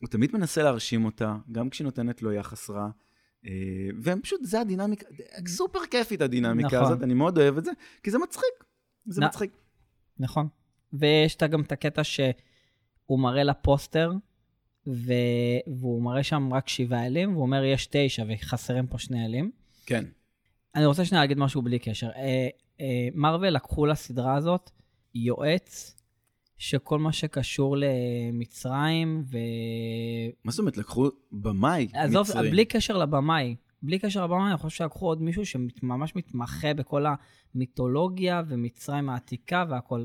הוא תמיד מנסה להרשים אותה, גם כשהיא נותנת לו יחס רע. אה, והם פשוט, זה הדינמיקה, סופר כיפית הדינמיקה נכון. הזאת, אני מאוד אוהב את זה, כי זה מצחיק. זה נ- מצחיק. נכון. ויש גם את הקטע שהוא מראה לה פוסטר, ו... והוא מראה שם רק שבעה אלים, והוא אומר, יש תשע וחסרים פה שני אלים. כן. אני רוצה שנייה להגיד משהו בלי קשר. אה, אה, מארוול לקחו לסדרה הזאת יועץ שכל מה שקשור למצרים, ו... מה זאת אומרת, לקחו במאי עזוב, מצרי. בלי קשר לבמאי. בלי קשר לבמאי, אני חושב שלקחו עוד מישהו שממש מתמחה בכל המיתולוגיה ומצרים העתיקה והכל.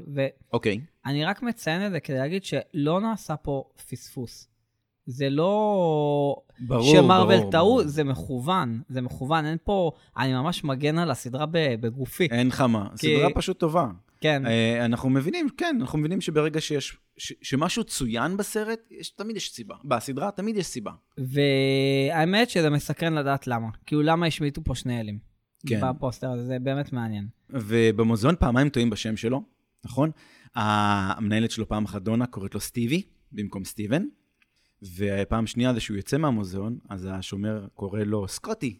אוקיי. ואני רק מציין את זה כדי להגיד שלא נעשה פה פספוס. זה לא ברור, שמרוויל ברור, טעו. זה מכוון. זה מכוון, אין פה... אני ממש מגן על הסדרה בגופי. אין לך מה, כי- סדרה פשוט טובה. כן, אה, אנחנו מבינים, כן, אנחנו מבינים שברגע שיש, ש, שמשהו צוין בסרט, יש, תמיד יש סיבה. בסדרה תמיד יש סיבה. והאמת שזה מסקרן לדעת למה. כאילו, למה השמיטו פה שני אלים? כן. בפוסטר הזה, זה באמת מעניין. ובמוזיאון פעמיים טועים בשם שלו, נכון? המנהלת שלו פעם אחת דונה קוראת לו סטיבי, במקום סטיבן. ופעם שנייה זה שהוא יוצא מהמוזיאון, אז השומר קורא לו סקוטי.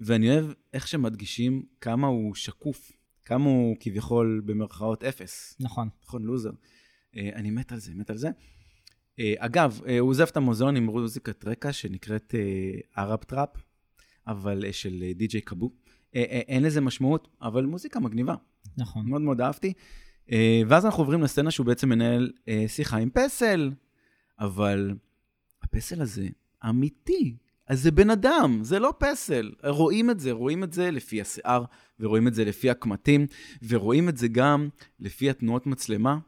ואני אוהב איך שמדגישים כמה הוא שקוף, כמה הוא כביכול במרכאות אפס. נכון. נכון, לוזר. אה, אני מת על זה, מת על זה. אה, אגב, אה, הוא עוזב את המוזיאון עם מוזיקת רקע שנקראת Arab trap, אבל של די.ג'יי קאבו. אין לזה משמעות, אבל מוזיקה מגניבה. נכון. מאוד מאוד אהבתי. אה, ואז אנחנו עוברים לסצנה שהוא בעצם מנהל שיחה עם פסל, אבל הפסל הזה אמיתי. אז זה בן אדם, זה לא פסל. רואים את זה, רואים את זה לפי השיער, ורואים את זה לפי הקמטים, ורואים את זה גם לפי התנועות מצלמה.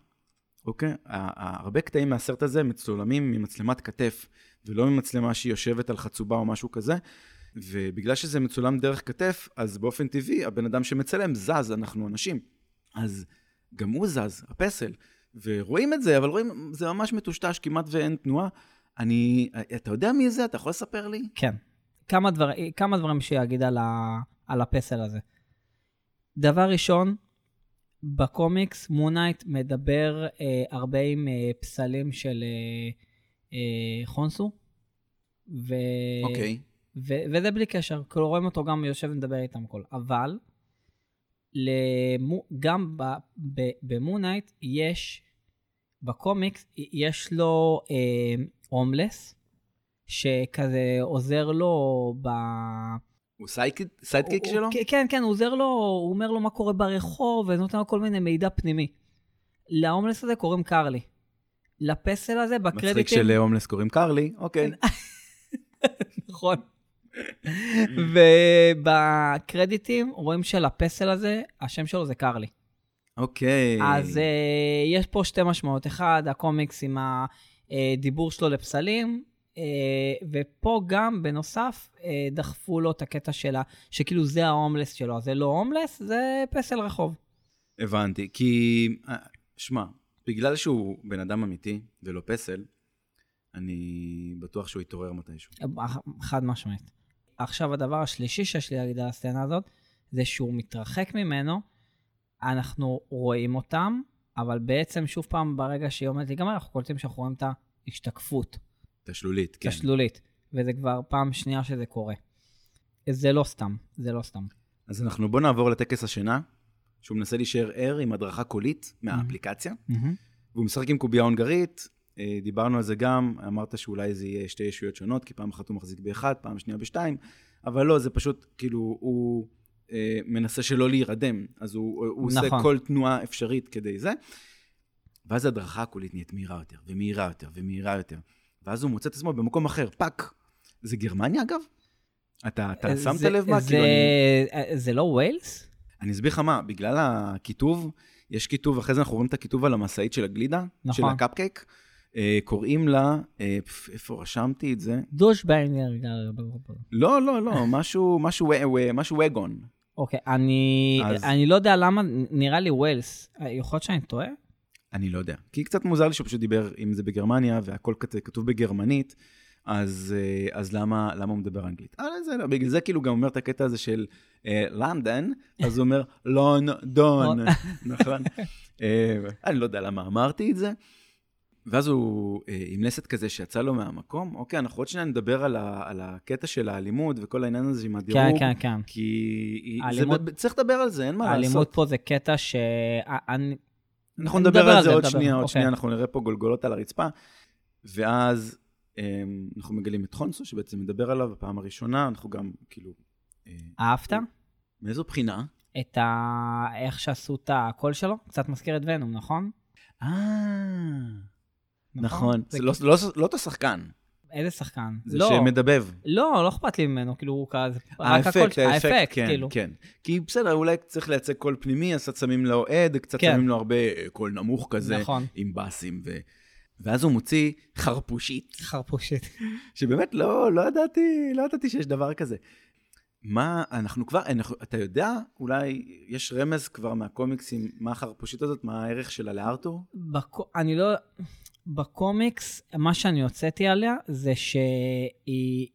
אוקיי? הרבה קטעים מהסרט הזה מצולמים ממצלמת כתף, ולא ממצלמה שהיא יושבת על חצובה או משהו כזה. ובגלל שזה מצולם דרך כתף, אז באופן טבעי, הבן אדם שמצלם זז, אנחנו אנשים. אז גם הוא זז, הפסל. ורואים את זה, אבל רואים, זה ממש מטושטש, כמעט ואין תנועה. אני, אתה יודע מי זה? אתה יכול לספר לי? כן. כמה, דבר, כמה דברים שיגיד על, ה, על הפסל הזה. דבר ראשון, בקומיקס מונייט מדבר אה, הרבה עם אה, פסלים של אה, אה, חונסו. ו... אוקיי. ו- וזה בלי קשר, כאילו רואים אותו גם יושב ומדבר איתם הכל. אבל, למו, גם ב- ב- במון נייט יש, בקומיקס, יש לו אה, הומלס, שכזה עוזר לו ב... הוא sidekick, שלו? כן, כן, הוא עוזר לו, הוא אומר לו מה קורה ברחוב, ונותן לו כל מיני מידע פנימי. להומלס הזה קוראים קרלי. לפסל הזה, בקרדיטים... מצחיק שלהומלס קוראים קרלי, אוקיי. נכון. ובקרדיטים רואים שלפסל הזה, השם שלו זה קרלי. אוקיי. אז uh, יש פה שתי משמעות. אחד, הקומיקס עם הדיבור שלו לפסלים, uh, ופה גם, בנוסף, uh, דחפו לו את הקטע שלה, שכאילו זה ההומלס שלו. אז זה לא הומלס, זה פסל רחוב. הבנתי, כי, אה, שמע, בגלל שהוא בן אדם אמיתי ולא פסל, אני בטוח שהוא יתעורר מתישהו. חד משמעית. עכשיו, הדבר השלישי שיש לי להגיד על הסצנה הזאת, זה שהוא מתרחק ממנו, אנחנו רואים אותם, אבל בעצם, שוב פעם, ברגע שהיא עומדת להיגמר, אנחנו קולטים שאנחנו רואים את ההשתקפות. את השלולית, כן. את השלולית. וזה כבר פעם שנייה שזה קורה. זה לא סתם, זה לא סתם. אז אנחנו בוא נעבור לטקס השינה, שהוא מנסה להישאר ער עם הדרכה קולית מהאפליקציה, והוא משחק עם קובייה הונגרית, אה, דיברנו על זה גם, אמרת שאולי זה יהיה שתי ישויות שונות, כי פעם אחת הוא מחזיק באחד, פעם שנייה בשתיים, אבל לא, זה פשוט, כאילו, הוא אה, מנסה שלא להירדם, אז הוא, הוא נכון. עושה כל תנועה אפשרית כדי זה. ואז ההדרכה הקולית נהיית מהירה יותר, ומהירה יותר, ומהירה יותר. ואז הוא מוצא את עצמו במקום אחר, fuck. זה גרמניה, אגב? אתה, אתה זה, שמת לב מה? זה, כאילו, אני... זה לא ווילס? אני אסביר לך מה, בגלל הכיתוב, יש כיתוב, אחרי זה אנחנו רואים את הכיתוב על המשאית של הגלידה, נכון. של הקפקייק. אה, קוראים לה, אה, איפה רשמתי את זה? דושבנגר. לא, לא, לא, משהו, משהו, ו- ו- משהו וגון. אוקיי, אני, אז- אני לא יודע למה, נראה לי ווילס. יכול להיות שאני טועה? אני לא יודע. כי קצת מוזר לי שהוא פשוט דיבר, אם זה בגרמניה, והכל כתוב בגרמנית, אז, אה, אז למה, למה הוא מדבר אנגלית? אה, זה, לא, בגלל זה כאילו גם אומר את הקטע הזה של אה, לונדון, אז הוא אומר לונדון, נכון? אה, אני לא יודע למה אמרתי את זה. ואז הוא אה, עם לסת כזה שיצא לו מהמקום, אוקיי, אנחנו עוד שניה נדבר על, ה, על הקטע של האלימות וכל העניין הזה עם כן, הדירוג. כן, כן. כי האלימות- זה, צריך לדבר על זה, אין מה לעשות. האלימות פה זה קטע ש... אנחנו נדבר נדבר על על זה, זה עוד נדבר, שנייה, עוד אוקיי. שנייה, אנחנו נראה פה גולגולות על הרצפה. ואז אמ, אנחנו מגלים את חונסו, שבעצם מדבר עליו בפעם הראשונה, אנחנו גם, כאילו... אה, אהבת מאיזו בחינה? את ה... איך שעשו את הקול שלו? קצת מזכיר את ונום, נכון? אה, נכון. זה זה לא- לא לא אותו שחקן, איזה שחקן? זה לא, שמדבב. לא, לא אכפת לי ממנו, כאילו, הוא כזה... האפקט, הקול- האפקט, האפקט, כן, כאילו. כן. כי בסדר, אולי צריך לייצג קול פנימי, אז קצת שמים לו עד, קצת כן. שמים לו הרבה אה, קול נמוך כזה, נכון. עם באסים, ו... ואז הוא מוציא חרפושית. חרפושית. שבאמת לא, לא ידעתי, לא ידעתי שיש דבר כזה. מה, אנחנו כבר, אנחנו, אתה יודע, אולי יש רמז כבר מהקומיקסים, מה החרפושית הזאת, מה הערך שלה לארתור? בק... אני לא... בקומיקס, מה שאני הוצאתי עליה זה שהיא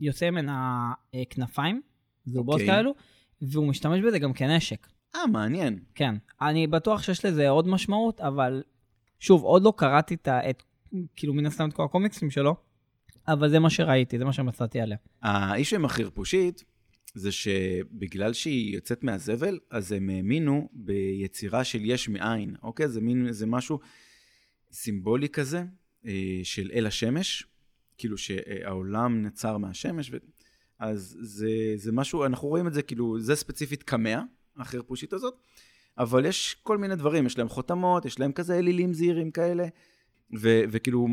יוצא ממנה אה, כנפיים, זובות אוקיי. כאלו, והוא משתמש בזה גם כנשק. אה, מעניין. כן. אני בטוח שיש לזה עוד משמעות, אבל שוב, עוד לא קראתי את. את, כאילו, מן הסתם את כל הקומיקסים שלו, אבל זה מה שראיתי, זה מה שמצאתי עליה. האיש עם החרפושית, זה שבגלל שהיא יוצאת מהזבל, אז הם האמינו ביצירה של יש מאין, אוקיי? זה מין, זה משהו סימבולי כזה, אה, של אל השמש, כאילו שהעולם נצר מהשמש, ו... אז זה, זה משהו, אנחנו רואים את זה, כאילו, זה ספציפית קמע, החרפושית הזאת, אבל יש כל מיני דברים, יש להם חותמות, יש להם כזה אלילים זעירים כאלה, ו, וכאילו,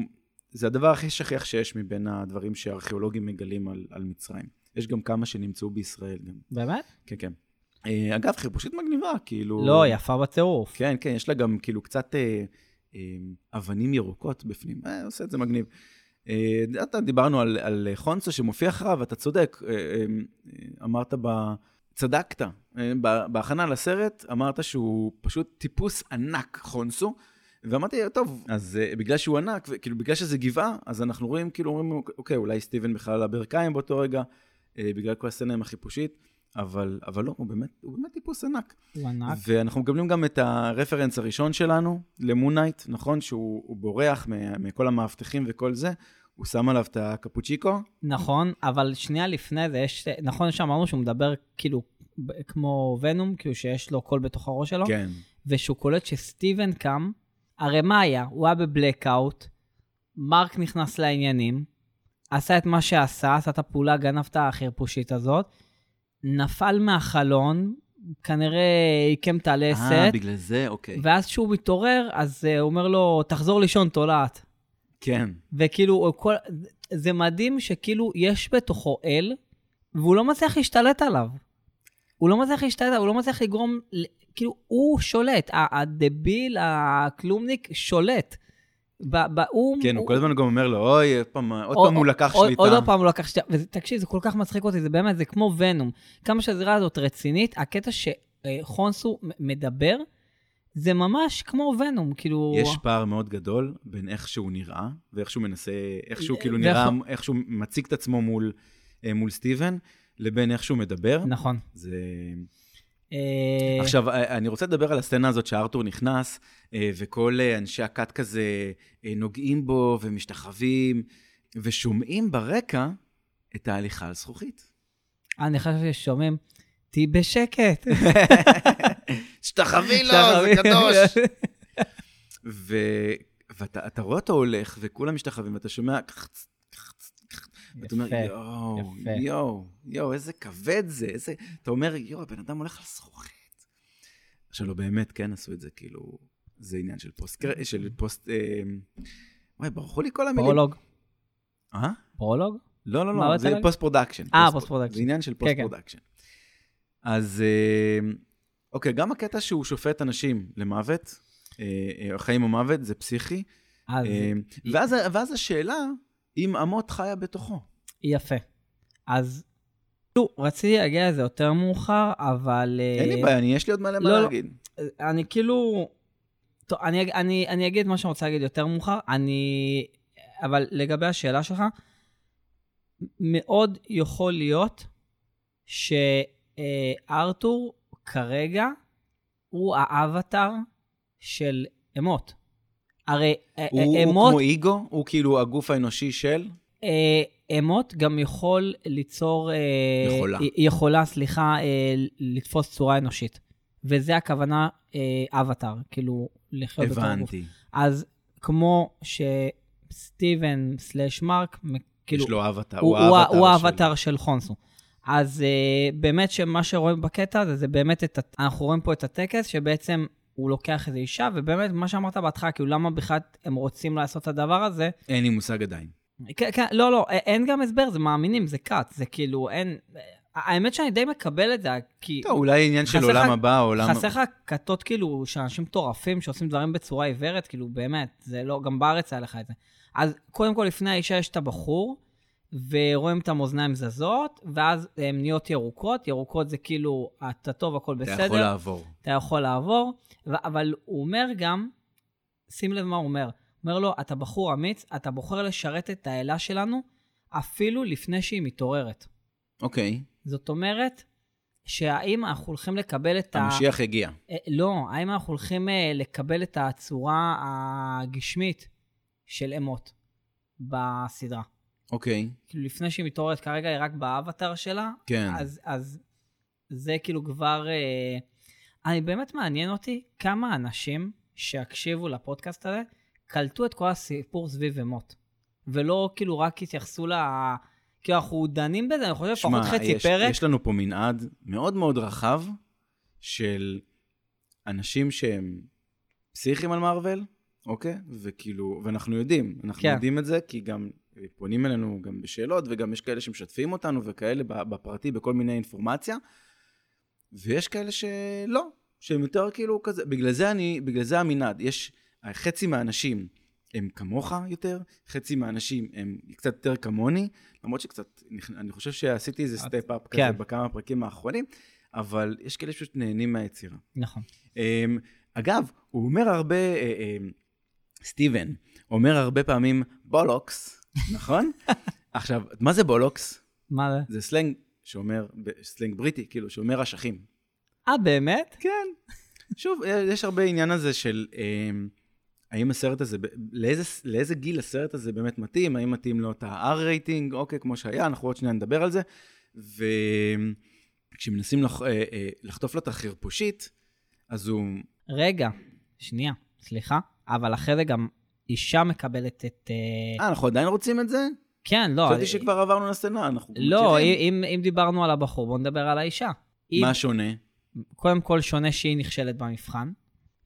זה הדבר הכי שכיח שיש מבין הדברים שארכיאולוגים מגלים על, על מצרים. יש גם כמה שנמצאו בישראל גם. באמת? כן, כן. אה, אגב, חרפושית מגניבה, כאילו... לא, יפה בטירוף. כן, כן, יש לה גם כאילו קצת אה, אבנים ירוקות בפנים, אה, עושה את זה מגניב. אה, אתה דיברנו על, על חונסו שמופיע אחריו, אתה צודק, אה, אה, אמרת ב... צדקת, בהכנה לסרט אמרת שהוא פשוט טיפוס ענק, חונסו, ואמרתי, טוב, אז בגלל שהוא ענק, וכאילו בגלל שזה גבעה, אז אנחנו רואים, כאילו אומרים, אוקיי, אולי סטיבן בכלל על הברכיים באותו רגע, בגלל כל הסצנה עם החיפושית, אבל, אבל לא, הוא באמת, הוא באמת טיפוס ענק. הוא ענק. ואנחנו מקבלים גם את הרפרנס הראשון שלנו למונייט, נכון? שהוא הוא בורח מכל המאבטחים וכל זה, הוא שם עליו את הקפוצ'יקו. נכון, אבל שנייה לפני זה, יש, נכון שאמרנו שהוא מדבר כאילו כמו ונום, כאילו שיש לו קול בתוך הראש שלו, כן. ושהוא קולט שסטיבן קם, הרי מה היה? הוא היה בבלקאוט, מרק נכנס לעניינים, עשה את מה שעשה, עשה את הפעולה, גנב את החרפושית הזאת, נפל מהחלון, כנראה עיקם את אה, הלסת, בגלל זה, אוקיי. ואז כשהוא מתעורר, אז uh, הוא אומר לו, תחזור לישון תולעת. כן. וכאילו, כל... זה מדהים שכאילו יש בתוכו אל, והוא לא מצליח להשתלט עליו. הוא לא מצליח להשתלט עליו, הוא לא מצליח לגרום, כאילו, הוא שולט. הדביל, הכלומניק, שולט. ב- ב- הוא, כן, הוא כל הזמן גם אומר לו, אוי, עוד פעם, הוא לקח שליטה. עוד פעם הוא לקח שליטה. ותקשיב, זה כל כך מצחיק אותי, זה באמת, זה כמו ונום. כמה שהזירה הזאת רצינית, הקטע שחונסו מדבר, זה ממש כמו ונום, כאילו... יש פער מאוד גדול בין איך שהוא נראה, ואיך שהוא מנסה, איך שהוא כאילו נראה, איך שהוא מציג את עצמו מול, אה, מול סטיבן, לבין איך שהוא מדבר. נכון. זה... אה, עכשיו, אה, אני רוצה לדבר על הסצנה הזאת שארתור נכנס, וכל אה, אנשי הכת כזה אה, נוגעים בו ומשתחווים, ושומעים ברקע את ההליכה על זכוכית. אני חושב ששומעים, תהי בשקט. תשתחווי לו, זה קדוש. ו... ואתה אתה רואה אותו הולך, וכולם משתחווים, ואתה שומע... קחץ, קחץ, קחץ, ואתה אומר, יואו. יואו, יואו, איזה כבד זה, איזה... אתה אומר, יואו, הבן אדם הולך על זכוכית. עכשיו, לא, באמת, כן עשו את זה, כאילו, זה עניין של פוסט... של פוסט... אה, וואי, ברחו לי כל המילים. פרולוג. אה? פרולוג? לא, לא, לא, זה? post production. אה, post- production. זה עניין של כן, פוסט כן. production. אז אה, אוקיי, גם הקטע שהוא שופט אנשים למוות, אה, אה, חיים או מוות, זה פסיכי. אז אה, ואז, ואז השאלה, אם אמות חיה בתוכו. יפה. אז, כאילו, רציתי להגיע לזה יותר מאוחר, אבל... אין אה, לי בעיה, אני- יש לי עוד מלא מה לא, לא. להגיד. אני כאילו... טוב, אני, אני, אני אגיד מה שאני רוצה להגיד יותר מאוחר. אני... אבל לגבי השאלה שלך, מאוד יכול להיות שארתור כרגע הוא האבטר של אמות. הרי אה, הוא, אה, הוא אמות, כמו איגו? הוא כאילו הגוף האנושי של? אה, אמות גם יכול ליצור... אה, יכולה. יכולה, סליחה, לתפוס צורה אנושית. וזה הכוונה אבטאר, כאילו, לחיות בתור גוף. הבנתי. אז כמו שסטיבן סלאש מרק, כאילו, יש לו אבטר, הוא, הוא האבטר הוא של- האבטר של חונסו. אז uh, באמת שמה שרואים בקטע הזה, זה באמת, את, אנחנו רואים פה את הטקס, שבעצם הוא לוקח איזו אישה, ובאמת, מה שאמרת בהתחלה, כאילו, למה בכלל הם רוצים לעשות את הדבר הזה? אין לי מושג עדיין. כן, כן, לא, לא, אין גם הסבר, זה מאמינים, זה קאט, זה כאילו, אין... האמת שאני די מקבל את זה, כי טוב, אולי עניין של עולם הבא, עולם... חסר לך כתות כאילו של אנשים מטורפים שעושים דברים בצורה עיוורת, כאילו באמת, זה לא, גם בארץ היה לך את זה. אז קודם כל, לפני האישה יש את הבחור, ורואים את המאזניים זזות, ואז הן נהיות ירוקות, ירוקות זה כאילו, אתה טוב, הכל בסדר. אתה יכול לעבור. אתה יכול לעבור, ו- אבל הוא אומר גם, שים לב מה הוא אומר, הוא אומר לו, אתה בחור אמיץ, אתה בוחר לשרת את האלה שלנו, אפילו לפני שהיא מתעוררת. אוקיי, זאת אומרת, שהאם אנחנו הולכים לקבל את ה... המשיח הגיע. אה, לא, האם אנחנו הולכים אה, לקבל את הצורה הגשמית של אמות בסדרה? אוקיי, כאילו, לפני שהיא מתעוררת, כרגע היא רק באבטר שלה, כן. אז, אז זה כאילו כבר... אה, אני באמת מעניין אותי כמה אנשים שיקשיבו לפודקאסט הזה, קלטו את כל הסיפור סביב אמות. ולא כאילו רק התייחסו ל... כאילו, אנחנו דנים בזה, אני חושב שמע, לפחות חצי יש, פרק. יש לנו פה מנעד מאוד מאוד רחב של אנשים שהם פסיכים על מארוול, אוקיי? וכאילו, ואנחנו יודעים, אנחנו כן. יודעים את זה, כי גם פונים אלינו גם בשאלות, וגם יש כאלה שמשתפים אותנו, וכאלה בפרטי, בכל מיני אינפורמציה, ויש כאלה שלא, שהם יותר כאילו כזה, בגלל זה אני, בגלל זה המנעד, יש, חצי מהאנשים הם כמוך יותר, חצי מהאנשים הם קצת יותר כמוני, למרות שקצת, אני חושב שעשיתי איזה step-up כזה כן. בכמה פרקים האחרונים, אבל יש כאלה שפשוט נהנים מהיצירה. נכון. אמ, אגב, הוא אומר הרבה, אה, אמ, סטיבן, אומר הרבה פעמים bollocks, נכון? עכשיו, מה זה bollocks? מה זה? זה סלנג שאומר, סלנג בריטי, כאילו, שאומר אשכים. אה, באמת? כן. שוב, יש הרבה עניין הזה של אמ, האם הסרט הזה, לאיזה, לאיזה גיל הסרט הזה באמת מתאים, האם מתאים לו את ה-R רייטינג, אוקיי, כמו שהיה, אנחנו עוד שנייה נדבר על זה. וכשמנסים לח, אה, אה, לחטוף לו את החרפושית, אז הוא... רגע, שנייה, סליחה, אבל אחרי זה גם אישה מקבלת את... אה, אה, אנחנו עדיין רוצים את זה? כן, לא. חשבתי שכבר עברנו לסצנה, אנחנו לא. אם, אם דיברנו על הבחור, בואו נדבר על האישה. אם, מה שונה? קודם כל, שונה שהיא נכשלת במבחן,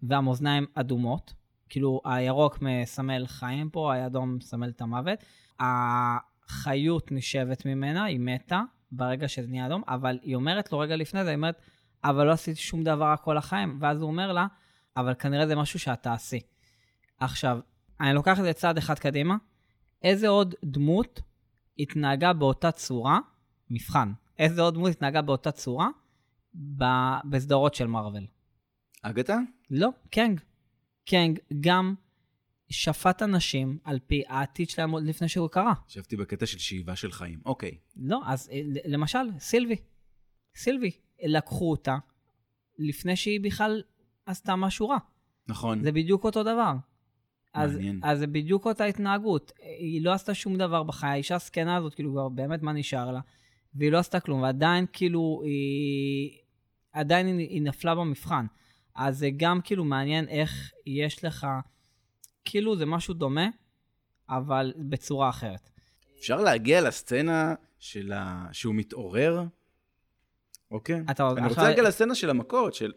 והמאזניים אדומות. כאילו, הירוק מסמל חיים פה, האדום מסמל את המוות. החיות נשבת ממנה, היא מתה ברגע שזה נהיה אדום, אבל היא אומרת לו רגע לפני זה, היא אומרת, אבל לא עשיתי שום דבר כל החיים. ואז הוא אומר לה, אבל כנראה זה משהו שאת תעשי. עכשיו, אני לוקח את זה צעד אחד קדימה. איזה עוד דמות התנהגה באותה צורה, מבחן, איזה עוד דמות התנהגה באותה צורה ב- בסדרות של מארוול? אגתה? לא, קנג. קנג גם שפט אנשים על פי העתיד שלהם עוד לפני שהוא קרה. ישבתי בקטע של שאיבה של חיים. אוקיי. לא, אז אה, למשל, סילבי. סילבי, לקחו אותה לפני שהיא בכלל עשתה משהו רע. נכון. זה בדיוק אותו דבר. אז, מעניין. אז זה בדיוק אותה התנהגות. היא לא עשתה שום דבר בחיי, האישה הזקנה הזאת, כאילו, כבר באמת מה נשאר לה? והיא לא עשתה כלום, ועדיין כאילו, היא... עדיין היא, היא נפלה במבחן. אז זה גם כאילו מעניין איך יש לך, כאילו זה משהו דומה, אבל בצורה אחרת. אפשר להגיע לסצנה של ה... שהוא מתעורר? אוקיי. אתה אני עכשיו- רוצה להגיע לסצנה של המכות, של...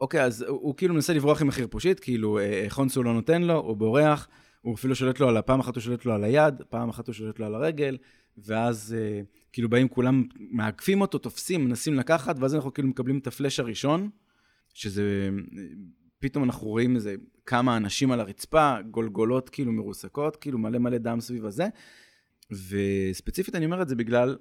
אוקיי, אז הוא, הוא כאילו מנסה לברוח עם מחיר פושית, כאילו אה, חונסו לא נותן לו, הוא בורח, הוא אפילו שולט לו על. פעם אחת הוא שולט לו על היד, פעם אחת הוא שולט לו על הרגל, ואז אה, כאילו באים כולם, מאגפים אותו, תופסים, מנסים לקחת, ואז אנחנו כאילו מקבלים את הפלאש הראשון, שזה... פתאום אנחנו רואים איזה כמה אנשים על הרצפה, גולגולות כאילו מרוסקות, כאילו מלא מלא דם סביב הזה. וספציפית אני אומר את זה בגלל,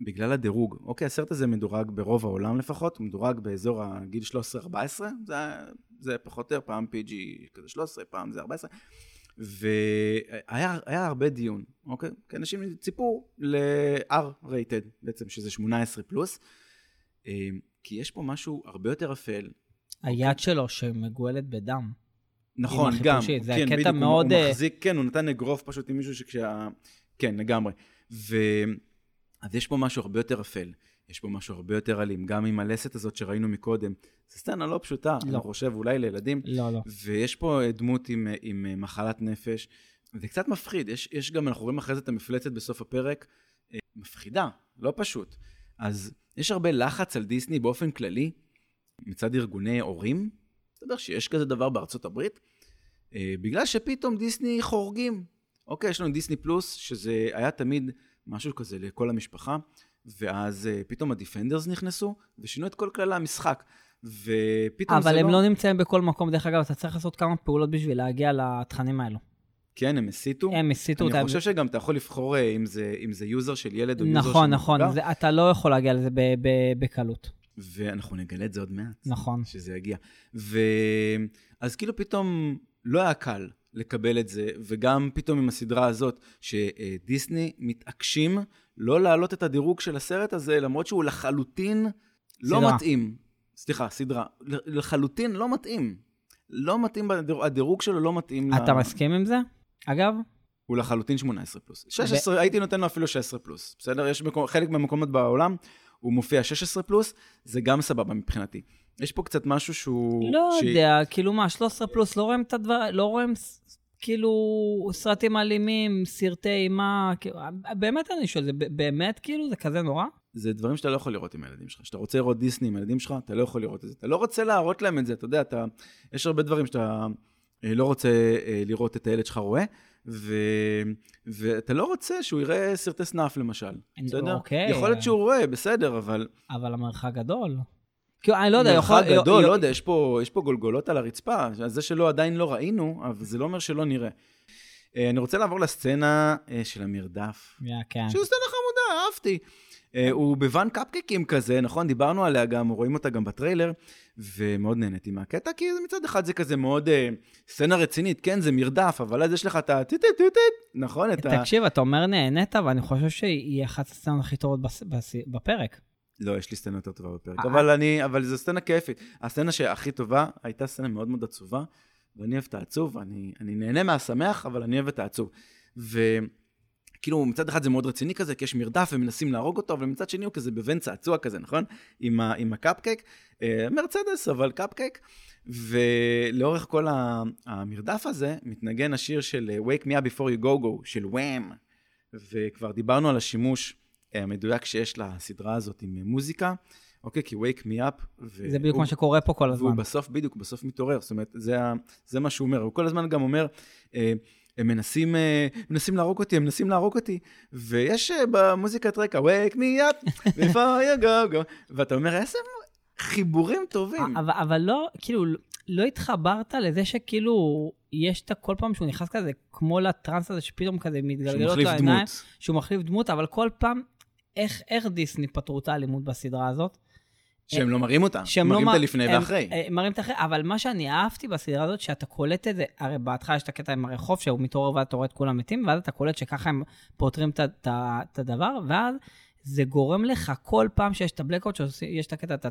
בגלל הדירוג. אוקיי, הסרט הזה מדורג ברוב העולם לפחות, הוא מדורג באזור הגיל 13-14, זה, זה פחות או יותר, פעם PG כזה 13, פעם זה 14. והיה היה הרבה דיון, אוקיי? כי אנשים ציפו ל-R-rated בעצם, שזה 18 פלוס. אה, כי יש פה משהו הרבה יותר אפל, היד שלו שמגואלת בדם. נכון, גם. זה כן, הקטע בדיוק, מאוד, הוא אה, מחזיק, כן, הוא נתן אגרוף פשוט עם מישהו שכשה... כן, לגמרי. ו... אז יש פה משהו הרבה יותר אפל. יש פה משהו הרבה יותר אלים, גם עם הלסת הזאת שראינו מקודם. זו סצנה לא פשוטה, לא. אני חושב, אולי לילדים. לא, לא. ויש פה אה, דמות עם, אה, עם מחלת נפש. זה קצת מפחיד, יש, יש גם, אנחנו רואים אחרי זה את המפלצת בסוף הפרק, מפחידה, לא פשוט. אז יש הרבה לחץ על דיסני באופן כללי, מצד ארגוני הורים, מסתבר שיש כזה דבר בארצות הברית, אה, בגלל שפתאום דיסני חורגים. אוקיי, יש לנו דיסני פלוס, שזה היה תמיד משהו כזה לכל המשפחה, ואז אה, פתאום ה Defenders נכנסו, ושינו את כל כללי המשחק. ופתאום זה אבל לא... הם לא נמצאים בכל מקום, דרך אגב, אתה צריך לעשות כמה פעולות בשביל להגיע לתכנים האלו. כן, הם הסתירו. הם הסתירו אני אותם. חושב שגם אתה יכול לבחור אה, אם זה, אם זה user של ילד או user של נכון, נכון, זה- אתה לא יכול להגיע לזה ב- ב- בקלות. ואנחנו נגלה את זה עוד מעט. נכון. שזה יגיע. ו... אז כאילו פתאום לא היה קל לקבל את זה, וגם פתאום עם הסדרה הזאת, שדיסני מתעקשים לא להעלות את הדירוג של הסרט הזה, למרות שהוא לחלוטין לא סדרה. מתאים. סליחה, סדרה. לחלוטין לא מתאים. לא מתאים, בדירוג, הדירוג שלו לא מתאים אתה מסכים עם זה? אגב, הוא לחלוטין 18 פלוס. 16, הייתי נותן לו אפילו 16 פלוס, בסדר? יש מקום, חלק מהמקומות בעולם, הוא מופיע 16 פלוס, זה גם סבבה מבחינתי. יש פה קצת משהו שהוא... לא שהיא- יודע, כאילו מה, 13 פלוס, לא רואים את הדבר, לא רואים כאילו סרטים אלימים, סרטי אימה, כאילו, באמת אני שואל, זה באמת כאילו, זה כזה נורא? זה דברים שאתה לא יכול לראות עם הילדים שלך. כשאתה רוצה לראות דיסני עם הילדים שלך, אתה לא יכול לראות את זה. אתה לא רוצה להראות להם את זה, אתה יודע, אתה... יש הרבה דברים שאתה אה, לא רוצה אה, לראות את הילד שלך רואה, ו... ואתה לא רוצה שהוא יראה סרטי סנאף למשל, בסדר? אוקיי. יכול להיות שהוא רואה, בסדר, אבל... אבל המרחק גדול. כאילו, אני לא יודע, יכול... מרחק גדול, לא יודע, יש פה, יש פה גולגולות על הרצפה, זה שלא עדיין לא ראינו, אבל זה לא אומר שלא נראה. אה, אני רוצה לעבור לסצנה אה, של המרדף. יא, כן. שהוא סצנה חמודה, אהבתי. אה, הוא בוואן קפקקים כזה, נכון? דיברנו עליה גם, רואים אותה גם בטריילר, ומאוד נהניתי מהקטע, כי מצד אחד זה כזה מאוד אה, סצנה רצינית, כן, זה מרדף, אבל אז יש לך את הטיט-טיט-טיט, נכון? את ה... תקשיב, אתה אומר נהנית, ואני חושב שהיא אחת הסצנות הכי טובות בפרק. לא, יש לי סצנה יותר טובה בפרק, אה. אבל אני, אבל זו סצנה כיפית. הסצנה שהכי טובה הייתה סצנה מאוד מאוד עצובה, ואני אוהב את העצוב, אני, אני נהנה מהשמח, אבל אני אוהב את העצוב. וכאילו, מצד אחד זה מאוד רציני כזה, כי יש מרדף ומנסים להרוג אותו, אבל מצד שני הוא כזה בבן צעצוע כזה, נכון? עם, ה, עם הקפקק, אה, מרצדס, אבל קפקק. ולאורך כל המרדף הזה, מתנגן השיר של אה, Wake Me Up Before You Go Go, של וואם. וכבר דיברנו על השימוש אה, המדויק שיש לסדרה הזאת עם מוזיקה, אוקיי? כי Wake Me Up. ו- זה בדיוק הוא- מה שקורה פה כל הזמן. והוא בסוף, בדיוק, בסוף מתעורר. זאת אומרת, זה, ה- זה מה שהוא אומר. הוא כל הזמן גם אומר, הם מנסים, אה, מנסים להרוג אותי, הם מנסים להרוג אותי, ויש אה, במוזיקת רקע, wake me up, before you go go, ואתה אומר, איזה חיבורים טובים. אבל, אבל לא, כאילו, לא התחברת לזה שכאילו, יש את כל פעם שהוא נכנס כזה, כמו לטראנס הזה שפתאום כזה מתגלגלות לו העיניים, דמות. שהוא מחליף דמות, אבל כל פעם, איך, איך דיסני פתרו את האלימות בסדרה הזאת? שהם לא מראים אותה, שהם מראים לא את הלפני הם- ואחרי. אה, מראים את האחרי, אבל מה שאני אהבתי בסדרה הזאת, שאתה קולט את זה, הרי בהתחלה יש את הקטע עם הרחוב, שהוא מתעורר ואז אתה רואה את כולם מתים, ואז אתה קולט שככה הם פותרים את הדבר, ואז זה גורם לך כל פעם שיש את הבלקאוט, שיש את הקטע,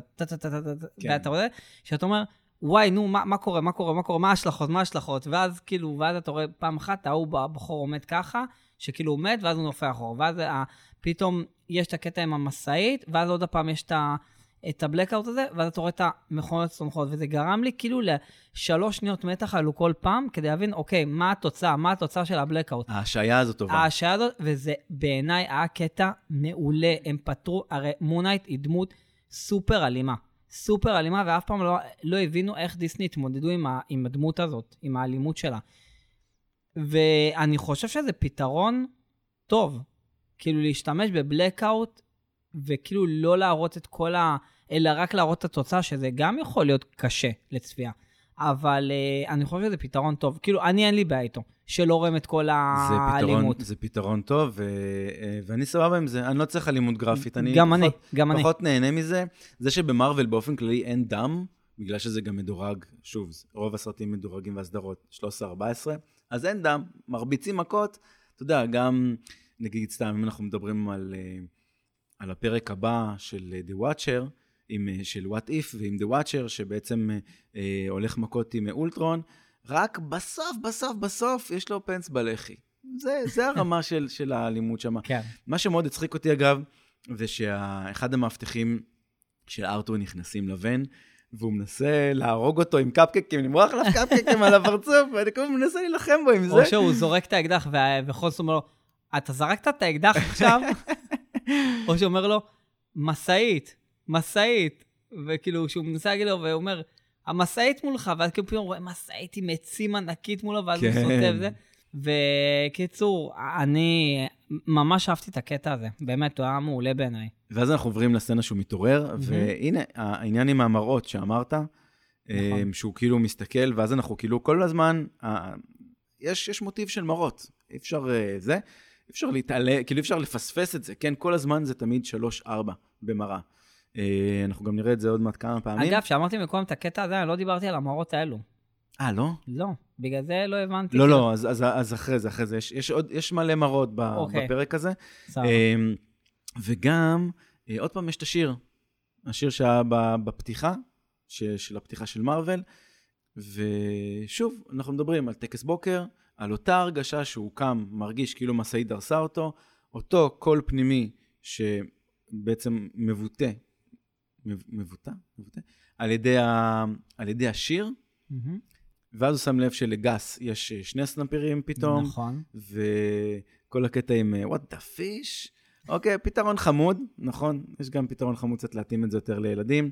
כן. ואתה רואה, שאתה אומר, וואי, נו, מה, מה קורה, מה קורה, מה קורה, מה ההשלכות, מה ההשלכות, ואז כאילו, ואז אתה רואה פעם אחת, ההוא הבחור עומד ככה, שכאילו הוא מת, ואז הוא נופל אחורה, ואז ה- פתאום יש את הקטע עם המשאית, ואז עוד פעם יש את ה... את הבלקאוט הזה, ואז אתה רואה את המכונות צומחות, וזה גרם לי כאילו לשלוש שניות מתח עלו כל פעם, כדי להבין, אוקיי, מה התוצאה, מה התוצאה של הבלקאוט. ההשעיה הזאת טובה. ההשעיה הזאת, וזה בעיניי היה קטע מעולה. הם פתרו, הרי מונייט היא דמות סופר אלימה. סופר אלימה, ואף פעם לא, לא הבינו איך דיסני התמודדו עם, ה, עם הדמות הזאת, עם האלימות שלה. ואני חושב שזה פתרון טוב. כאילו להשתמש בבלקאוט, וכאילו לא להראות את כל ה... אלא רק להראות את התוצאה, שזה גם יכול להיות קשה לצפייה. אבל uh, אני חושב שזה פתרון טוב. כאילו, אני אין לי בעיה איתו, שלא רואים את כל האלימות. זה פתרון טוב, ו, אה, ואני סבבה עם זה. אני לא צריך אלימות גרפית. אני גם אני, פחות, גם אני. פחות נהנה מזה. זה שבמרוויל באופן כללי אין דם, בגלל שזה גם מדורג, שוב, רוב הסרטים מדורגים והסדרות 13-14, אז אין דם, מרביצים מכות. אתה יודע, גם, נגיד סתם, אם אנחנו מדברים על, אה, על הפרק הבא של אה, The Watcher, עם, אה, של What If ועם The Watcher, שבעצם אה, אה, הולך מכות עם אולטרון, רק בסוף, בסוף, בסוף יש לו פנס בלחי. זה, זה הרמה של, של האלימות שם. כן. מה שמאוד הצחיק אותי, אגב, זה שאחד המאבטחים של ארתור נכנסים לבן, והוא מנסה להרוג אותו עם קפקקים, למרוח עליו קפקקים על הפרצוף, ואני כאילו מנסה להילחם בו עם או זה. שהוא זורק את האקדח, וה- וחולס אומר לו, אתה זרקת את האקדח עכשיו? או שהוא אומר לו, משאית, משאית. וכאילו, כשהוא מנסה להגיד לו, והוא אומר, המשאית מולך, ואז כאילו פתאום הוא רואה משאית עם עצים ענקית מולו, ואז הוא כן. סוטה וזה. וקיצור, אני ממש אהבתי את הקטע הזה. באמת, הוא היה מעולה בעיניי. ואז אנחנו עוברים לסצנה שהוא מתעורר, והנה, העניין עם המראות שאמרת, נכון. שהוא כאילו מסתכל, ואז אנחנו כאילו כל הזמן, יש, יש מוטיב של מראות, אי אפשר אה, זה, אפשר להתעלה, כאילו אי אפשר לפספס את זה, כן? כל הזמן זה תמיד 3-4 במראה. אה, אנחנו גם נראה את זה עוד מעט כמה פעמים. אגב, כשאמרתי מקודם את הקטע הזה, אני לא דיברתי על המראות האלו. אה, לא? לא, בגלל זה לא הבנתי. לא. לא, אז, אז, אז אחרי זה, אחרי זה, יש, יש, עוד, יש מלא מראות ב, אוקיי. בפרק הזה. סבבה. אמ, וגם, אה, עוד פעם יש את השיר, השיר שהיה בפתיחה, ש- של הפתיחה של מארוול, ושוב, אנחנו מדברים על טקס בוקר, על אותה הרגשה שהוא קם, מרגיש כאילו משאית דרסה אותו, אותו קול פנימי שבעצם מבוטא, מב- מבוטא? מבוטא? על ידי, ה, על ידי השיר, מהמם. ואז הוא שם לב שלגס יש אה, שני סנפירים פתאום, נכון. וכל הקטע עם אה, what the fish, אוקיי, פתרון חמוד, נכון? יש גם פתרון חמוד קצת להתאים את זה יותר לילדים.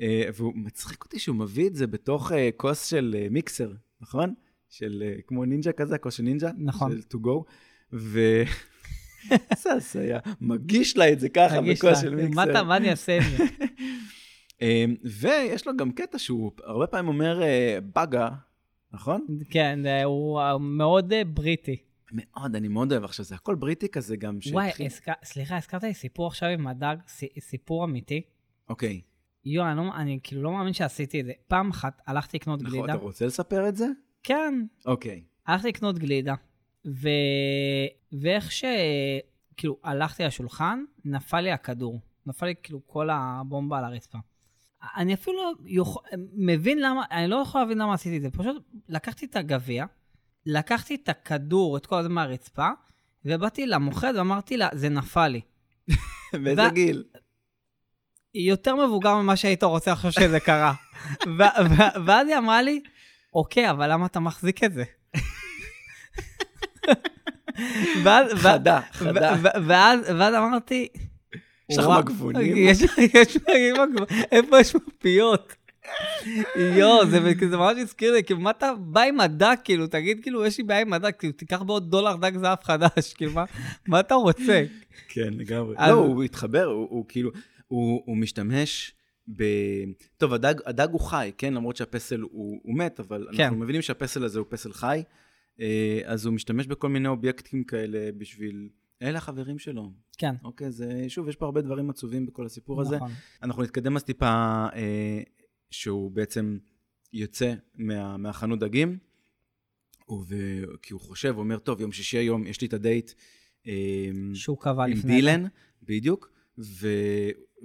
אה, והוא מצחיק אותי שהוא מביא את זה בתוך כוס של מיקסר, נכון? של אה, כמו נינג'ה כזה, של נינג'ה. נכון. של to go. ו... זה הזיה, מגיש לה את זה ככה לה, של מה מיקסר. אתה- מה אני אעשה עם זה? אה, ויש לו גם קטע שהוא הרבה פעמים אומר אה, בגה, נכון? כן, זה- הוא אה, מאוד אה, בריטי. מאוד, אני מאוד אוהב עכשיו, זה הכל בריטי כזה גם. וואי, סליחה, הזכרת לי סיפור עכשיו עם הדג, סי- סיפור אמיתי. אוקיי. יואו, אני לא- אני כאילו לא מאמין שעשיתי את זה. פעם אחת הלכתי לקנות נכון, גלידה. אתה רוצה לספר את זה? כן, אוקיי. הלכתי לקנות גלידה, ו... ואיך ש... כאילו, הלכתי לשולחן, נפל לי הכדור. נפל לי כאילו כל הבומבה על הרצפה. אני אפילו לא יוכ... מבין למה, אני לא יכול להבין למה עשיתי את זה. פשוט לקחתי את הגביע, לקחתי את הכדור, את כל זה מהרצפה, ובאתי למוכרת ואמרתי לה, זה נפל לי. באיזה ו- גיל? יותר מבוגר ממה שהיית רוצה לחשוב שזה קרה. ואז היא אמרה לי, אוקיי, אבל למה אתה מחזיק את זה? ואז- חדה, חדה. ואז ואז אמרתי, יש לך "וואו, מגבונים?" יש יש איפה יש מפיות? יואו, זה זה ממש הזכיר לי, כאילו, מה אתה בא עם הדק, כאילו, תגיד, כאילו, יש לי בעיה עם הדק, כאילו, תיקח בעוד דולר דק זהב חדש, כאילו, מה- מה אתה רוצה? כן, לגמרי. לא, הוא התחבר, הוא הוא כאילו, הוא הוא משתמש ב... טוב, הדג, הדג הוא חי, כן? למרות שהפסל הוא, הוא מת, אבל כן. אנחנו מבינים שהפסל הזה הוא פסל חי, אה, אז הוא משתמש בכל מיני אובייקטים כאלה בשביל אלה החברים שלו. כן. אוקיי, זה, שוב, יש פה הרבה דברים עצובים בכל הסיפור הזה. נכון. אנחנו נתקדם אז טיפה, אה, שהוא בעצם יוצא מה, מהחנות דגים, ו... כי הוא חושב, הוא אומר, טוב, יום שישי היום, יש לי את הדייט אה, שהוא קבע עם לפני. דילן, בדיוק, ו...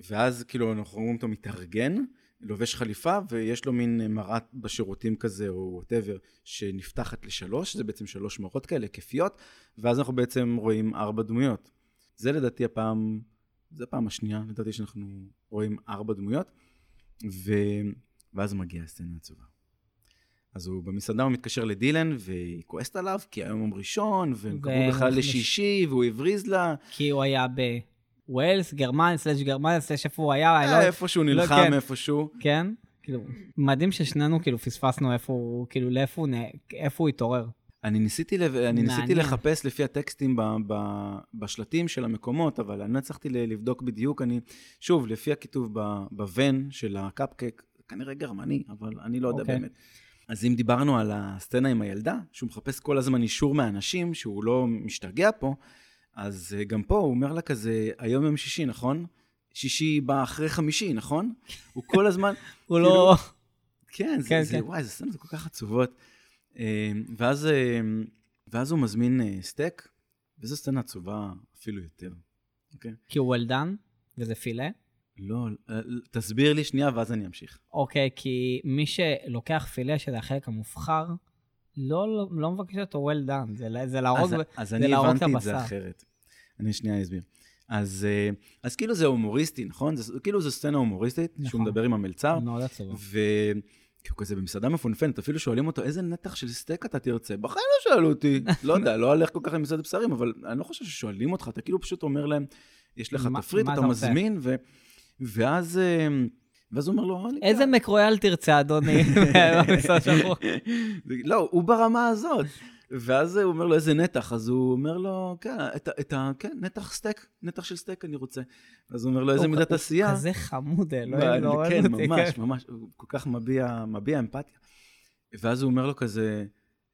ואז כאילו אנחנו רואים אותו מתארגן, לובש חליפה, ויש לו מין מראה בשירותים כזה, או whatever, שנפתחת לשלוש, זה בעצם שלוש מראות כאלה, היקפיות, ואז אנחנו בעצם רואים ארבע דמויות. זה לדעתי הפעם, זה הפעם השנייה, לדעתי שאנחנו רואים ארבע דמויות, ו... ואז מגיעה הסצנה עצובה. אז הוא במסעדה, הוא מתקשר לדילן, והיא כועסת עליו, כי היום יום ראשון, והם קבעו בכלל לשישי, והוא הבריז לה. כי הוא היה בווילס, גרמניה, סלאש גרמניה, סלאש איפה הוא היה, אני לא... אה, איפשהו לא, נלחם, כן. איפשהו. כן? כאילו, מדהים ששנינו כאילו פספסנו איפה הוא, כאילו לאיפה הוא, איפה הוא התעורר. אני ניסיתי, לב... אני ניסיתי. לחפש לפי הטקסטים ב... ב... בשלטים של המקומות, אבל אני לא הצלחתי לבדוק בדיוק. אני, שוב, לפי הכיתוב ב... בוון של הקפקק, כנראה גרמני, אבל אני לא יודע אוקיי. באמת. אז אם דיברנו על הסצנה עם הילדה, שהוא מחפש כל הזמן אישור מאנשים, שהוא לא משתגע פה, אז אה, גם פה הוא אומר לה כזה, היום יום שישי, נכון? שישי בא אחרי חמישי, נכון? הוא כל הזמן... הוא כאילו, לא... כן, זה, כן, זה, כן. וואי, זה סצנות כל כך עצובות. אה, ואז, אה, ואז הוא מזמין סטייק, וזו סצנה עצובה אפילו יותר. אוקיי? כי הוא well done, וזה פילה. לא, תסביר לי שנייה, ואז אני אמשיך. אוקיי, כי מי שלוקח פילה, שזה החלק המובחר, לא, לא, לא מבקש אותו well done, זה, זה להרוג... אז, ב- אז אני את הבנתי את זה הבשר. אחרת. אני שנייה אסביר. אז, אה, אז כאילו זה הומוריסטי, נכון? זה, כאילו זו סצנה הומוריסטית, שהוא נכון. מדבר עם המלצר, מאוד עצוב. וכאילו כזה במסעדה מפונפנת, אפילו שואלים אותו, איזה נתח של סטייק אתה תרצה? בחיים לא שאלו אותי. לא יודע, לא הולך כל כך למסעד בשרים, אבל אני לא חושב ששואלים אותך, אתה כאילו פשוט אומר להם, יש לך תפריט, אתה? מזמין, ו... ואז, אה, ואז הוא אומר לו, "אני איזה כאן." מקרויאל תרצה, אדוני? לא, הוא ברמה הזאת. ואז הוא אומר לו, איזה נתח? אז הוא אומר לו, כן, את, את ה... כן, נתח סטייק, נתח של סטייק אני רוצה. אז הוא אומר לו, איזה הוא- מידת הוא עשייה. כזה חמוד, אלוהים, לא אוהב כן, אותי. ממש, ממש, הוא כל כך מביע, מביע אמפתיה. ואז הוא אומר לו כזה,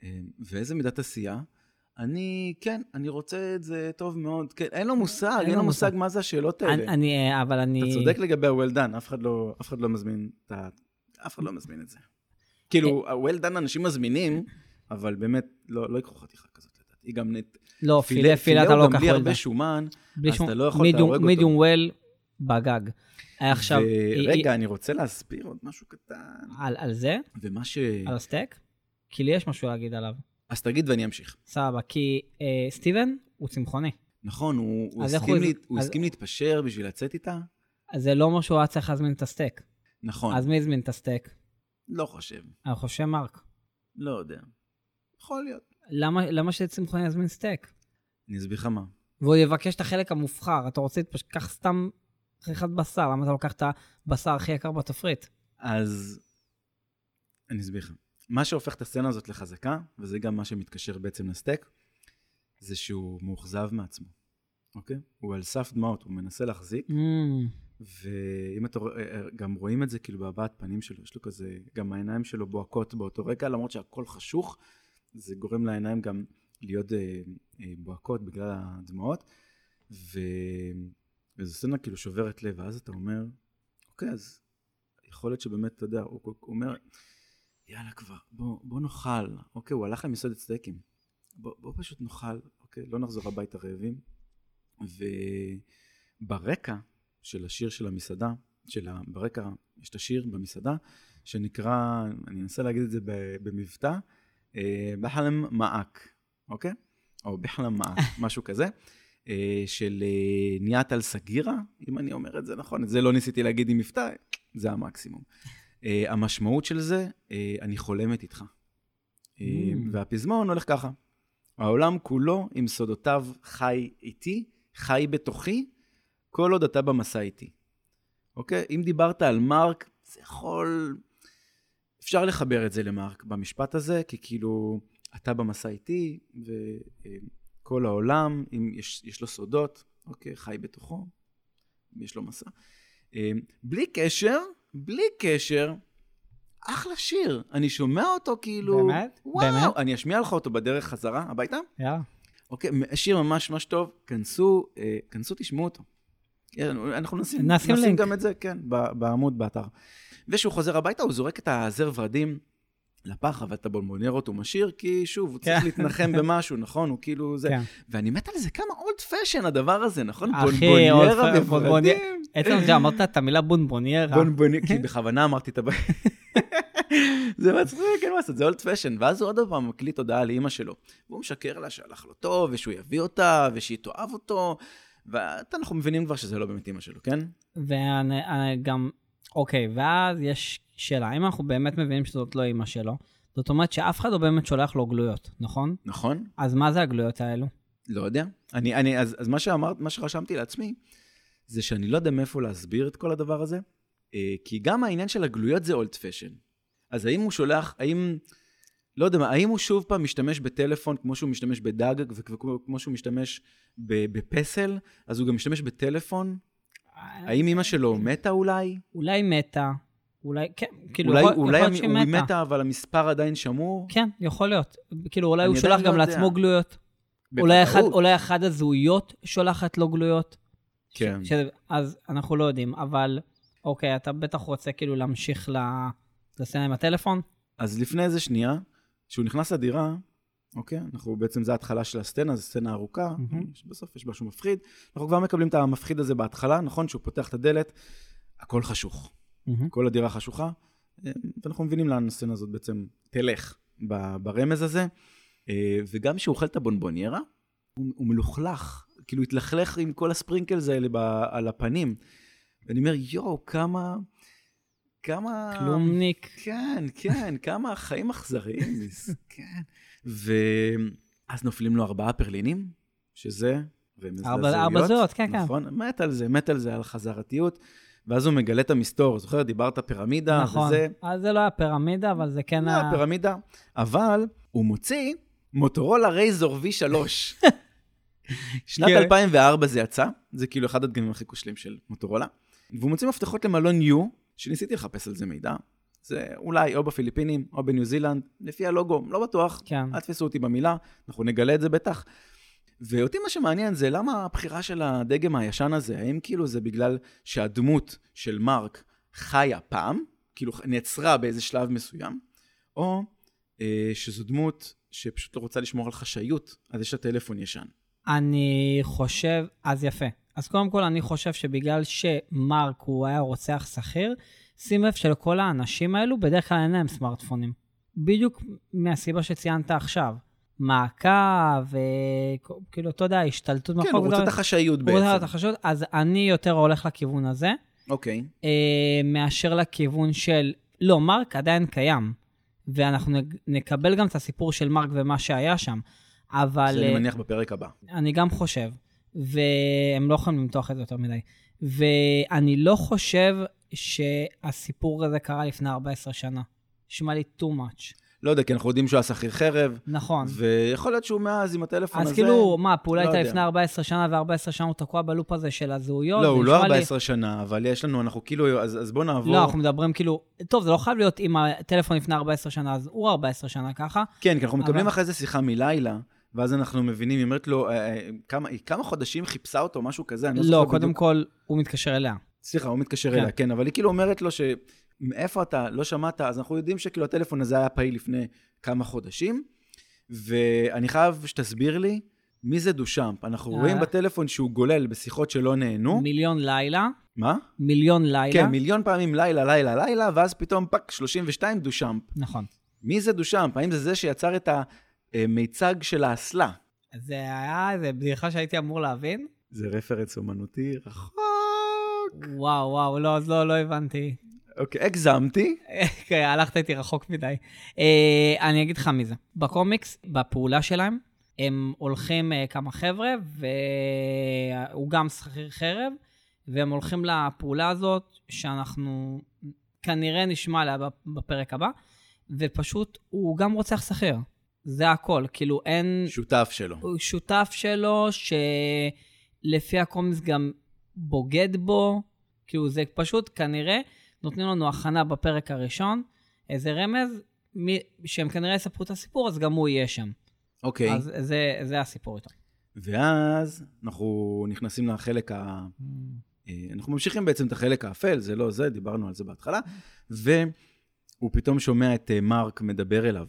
"אה, ואיזה מידת עשייה? אני, כן, אני רוצה את זה טוב מאוד. כן, אין לו מושג, אין אין לו מושג. מה זה השאלות אני- האלה. אני, אה, אבל אני... אתה צודק לגבי ה-well done, אף אחד לא, אף אחד לא מזמין את ה... אף אחד לא מזמין את זה. כאילו, אה. ה-well done אנשים מזמינים, אבל באמת, לא, לא ייקחו חתיכה כזאת לדעתי. גם נט... לא, פילה, פילה אתה לא הוא גם בלי הרבה. שומן, אז אתה לא יכול, אתה הורג אותו. medium well בגג. עכשיו, היא- ורגע, אני רוצה להסביר עוד משהו קטן. על זה, ומה ש... על הסטייק, כי לי יש משהו להגיד עליו. אז תגיד ואני אמשיך. סבבה, כי אה, סטיבן הוא צמחוני. נכון, הוא, הוא, הסכים, הוא- לה... הוא אז- הסכים להתפשר בשביל לצאת איתה? אז זה לא אומר שהוא היה צריך להזמין את הסטייק. נכון. אז מי הזמין את הסטייק? לא חושב. אני חושב מרק. לא יודע. יכול להיות. למה למה שצמחוני יזמין סטייק? אני אסביר לך מה. והוא יבקש את החלק המובחר, אתה רוצה להתפש... קח סתם חתיכת בשר, למה אתה לוקח את הבשר הכי יקר בתפריט? אז אני אסביר לך. מה שהופך את הסצנה הזאת לחזקה, וזה גם מה שמתקשר בעצם לסטייק, זה שהוא מאוכזב מעצמו, אוקיי? הוא על סף דמעות, הוא מנסה להחזיק, Mm, ואם אתה רואה, אה, גם רואים את זה כאילו בהבעת פנים שלו, יש לו כזה, גם העיניים שלו בוהקות באותו רגע, למרות שהכל חשוך, זה גורם לעיניים גם להיות אה, אה, בוהקות בגלל הדמעות, ו... וזו סצנה כאילו שוברת לב, ואז אתה אומר, אוקיי, אז יכול להיות שבאמת, אתה יודע, הוא, הוא אומר, יאללה כבר, בוא, בוא נאכל, אוקיי, הוא הלך למסעדת סטייקים, בוא, בוא פשוט נאכל, אוקיי, לא נחזור הביתה רעבים. וברקע של השיר של המסעדה, של ה... ברקע יש את השיר במסעדה, שנקרא, אני אנסה להגיד את זה במבטא, אה, בחלם מעק, אוקיי? או בחלם מעק, משהו כזה, אה, של אה, ניית על סגירה, אם אני אומר את זה נכון, את זה לא ניסיתי להגיד עם מבטא, זה המקסימום. אה, המשמעות של זה, אה, אני חולמת איתך. אה, Mm. והפזמון הולך ככה. העולם כולו עם סודותיו חי איתי, חי בתוכי, כל עוד אתה במסע איתי. אוקיי? אם דיברת על מרק, זה יכול... אפשר לחבר את זה למרק במשפט הזה, כי כאילו, אתה במסע איתי, וכל העולם, אם יש, יש לו סודות, אוקיי, חי בתוכו, יש לו מסע. אה, בלי קשר, בלי קשר, אחלה שיר. אני שומע אותו כאילו... באמת? וואו, באמת? אני אשמיע לך אותו בדרך חזרה הביתה. יאללה. אוקיי, שיר ממש ממש טוב, כנסו, אה, כנסו, תשמעו אותו. כן, אנחנו נשים, נשים לינק. גם את זה, כן, בעמוד באתר. וכשהוא חוזר הביתה, הוא זורק את הזר ורדים לפח, אבל את הבונבוניירות הוא משאיר, כי שוב, הוא צריך כן. להתנחם במשהו, נכון? הוא כאילו זה. כן. ואני מת על זה, כמה אולד פשן הדבר הזה, נכון? בונבוניירה בונבוני- בוורדים. עצם זה אמרת את המילה בונבוניירה. בונבוני, כי בכוונה אמרתי את הבעיה. זה מצחיק, אין מה לעשות, זה אולד פשן. ואז הוא עוד פעם מקליט הודעה לאימא שלו. והוא משקר לה שהלך לו טוב, ושהוא יביא אותה, ושהיא תאהב אותו. ואנחנו מבינים כבר שזה לא באמת אימא שלו, כן? ואני אני גם, אוקיי, ואז יש שאלה, אם אנחנו באמת מבינים שזאת לא אימא שלו, זאת אומרת שאף אחד לא באמת שולח לו גלויות, נכון? נכון? אז מה זה הגלויות האלו? לא יודע. אני, אני, אז, אז מה שאמרת, מה שרשמתי לעצמי, זה שאני לא יודע מאיפה להסביר את כל הדבר הזה, אה, כי גם העניין של הגלויות זה אולד פשן. אז האם הוא שולח, האם, לא יודע מה, האם הוא שוב פעם משתמש בטלפון כמו שהוא משתמש בדג, וכמו שהוא משתמש בפסל, אז הוא גם משתמש בטלפון? האם אימא שלו מתה אולי? אולי מתה, אולי, כן, כאילו, אולי, יכול, אולי יכול להיות שהיא הוא מתה. מתה, אבל המספר עדיין שמור? כן, יכול להיות. כאילו, אולי הוא שולח לא גם. לעצמו גלויות. אולי אחד. אולי אחד הזהויות שולחת לו גלויות. כן. ש... אז אנחנו לא יודעים, אבל אוקיי, אתה בטח רוצה כאילו להמשיך. לסצנה עם הטלפון? אז לפני איזה שנייה, כשהוא נכנס לדירה, אוקיי? אנחנו בעצם, זו ההתחלה של הסצנה, זו סצנה ארוכה, מהמם. בסוף יש משהו מפחיד. אנחנו כבר מקבלים את המפחיד הזה בהתחלה, נכון? שהוא פותח את הדלת, הכל חשוך. כל הדירה חשוכה, אה, ואנחנו מבינים לאן הסצנה הזאת בעצם תלך ברמז הזה. אה, וגם כשהוא אוכל את הבונבוניירה, הוא, הוא מלוכלך, כאילו התלכלך עם כל הספרינקלס האלה על הפנים. ואני אומר, יואו, כמה... כמה... כלומניק. כן, כן, כמה חיים אכזריים, מסכן. ואז נופלים לו ארבעה פרלינים, שזה ארבע- ארבע זהויות, כן, כן. נכון, מת על זה, מת על זה, על חזרתיות. ואז הוא מגלה את המסתור, זוכר, דיברת פירמידה, נכון. וזה, אז זה לא היה פירמידה, אבל זה כן לא, היה... פירמידה, אבל הוא מוציא מוטורולה רייזור V3. שנת כן. 2004 זה יצא, זה כאילו אחד הדגמים הכי כושלים של מוטורולה. והוא מוציא מפתחות למלון יו, שניסיתי לחפש על זה מידע. זה אולי או בפיליפינים או בניו זילנד, לפי הלוגו, לא בטוח, כן. אל תתפסו אותי במילה, אנחנו נגלה את זה בטח. ואותי מה שמעניין זה למה הבחירה של הדגם הישן הזה, האם כאילו זה בגלל שהדמות של מרק חיה פעם, כאילו נעצרה באיזה שלב מסוים, או אה, שזו דמות שפשוט לא רוצה לשמור על חשאיות, אז יש לה טלפון ישן. אני חושב, אז יפה. אז קודם כל, אני חושב שבגלל שמרק הוא היה רוצח שכיר, שים לב שלכל האנשים האלו בדרך כלל אין להם סמארטפונים. בדיוק מהסיבה שציינת עכשיו. מעקב, וכאילו, אתה יודע, השתלטות כן, מאחורי הוא רוצה. את החשאיות הוא רוצה את בעצם. החשוד, אז אני יותר הולך לכיוון הזה, אוקיי. אה, מאשר לכיוון של, לא, מרק עדיין קיים, ואנחנו נקבל גם את הסיפור של מרק ומה שהיה שם, אבל... זה אני אה, מניח בפרק הבא. אני גם חושב, והם לא יכולים למתוח את זה יותר מדי. ואני לא חושב שהסיפור הזה קרה לפני 14 שנה. נשמע לי too much. לא יודע, כי אנחנו יודעים שהוא היה שכיר חרב, נכון. ויכול להיות שהוא מאז עם הטלפון הזה. אז כאילו, מה, הפעולה לא הייתה. לפני 14 שנה, ו-14 שנה הוא תקוע בלופ הזה של הזהויות? לא, הוא לא נשמע לי- 14 שנה, אבל יש לנו, אנחנו כאילו, אז אז בוא נעבור. לא, אנחנו מדברים כאילו, טוב, זה לא חייב להיות עם הטלפון לפני 14 שנה, אז הוא 14 שנה ככה. כן, כי אנחנו מקבלים אבל- אחרי זה שיחה מלילה, ואז אנחנו מבינים, היא אומרת לו, אה, אה, כמה, כמה חודשים חיפשה אותו, משהו כזה, אני לא לא, זוכר קודם בדיוק. כל, הוא מתקשר אליה. סליחה, הוא מתקשר כן. אליה, כן, אבל היא כאילו אומרת לו שמאיפה אתה, לא שמעת, אז אנחנו יודעים שכאילו הטלפון הזה היה פעיל לפני כמה חודשים, ואני חייב שתסביר לי מי זה דושאמפ. אנחנו אה. רואים בטלפון שהוא גולל בשיחות שלא נהנו. מיליון לילה, מה? מיליון לילה. כן, מיליון פעמים לילה, לילה, לילה, ואז פתאום פאק, 32 דושאמפ. נכון. מי זה דושאמפ? האם זה זה שיצר את המיצג של האסלה? זה היה איזה בדיחה שהייתי אמור להבין. זה רפרנס אומנותי רחוק. וואו, וואו, לא, אז לא, לא הבנתי. אוקיי, הגזמתי. כן, הלכת איתי רחוק מדי. אה, אני אגיד לך מי זה. בקומיקס, בפעולה שלהם, הם הולכים אה, כמה חבר'ה, והוא גם שכיר חרב, והם הולכים לפעולה הזאת, שאנחנו כנראה נשמע עליה בפרק הבא, ופשוט הוא גם רוצח שכיר. זה הכל, כאילו אין... שותף שלו. הוא שותף שלו, שלפי הקומיקס גם בוגד בו, כאילו זה פשוט כנראה נותנים לנו הכנה בפרק הראשון, איזה רמז, מי, שהם כנראה יספרו את הסיפור, אז גם הוא יהיה שם. אוקיי. אז זה, זה הסיפור איתו. ואז אנחנו נכנסים לחלק ה... אה, אנחנו ממשיכים בעצם את החלק האפל, זה לא זה, דיברנו על זה בהתחלה, והוא פתאום שומע את אה, מרק מדבר אליו.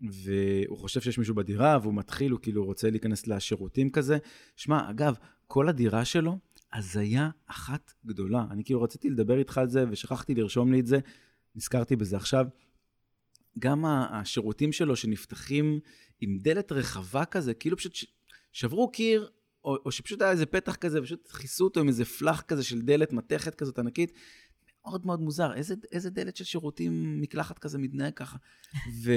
והוא חושב שיש מישהו בדירה, והוא מתחיל, הוא כאילו רוצה להיכנס לשירותים כזה. שמע, אגב, כל הדירה שלו, הזיה אחת גדולה. אני כאילו רציתי לדבר איתך על זה, ושכחתי לרשום לי את זה, נזכרתי בזה עכשיו. גם השירותים שלו שנפתחים עם דלת רחבה כזה, כאילו פשוט שברו קיר, או, או שפשוט היה איזה פתח כזה, ופשוט כיסו אותו עם איזה פלח כזה של דלת מתכת כזאת ענקית. מאוד מאוד מוזר, איזה, איזה דלת של שירותים, מקלחת כזה מתנהג ככה. ו...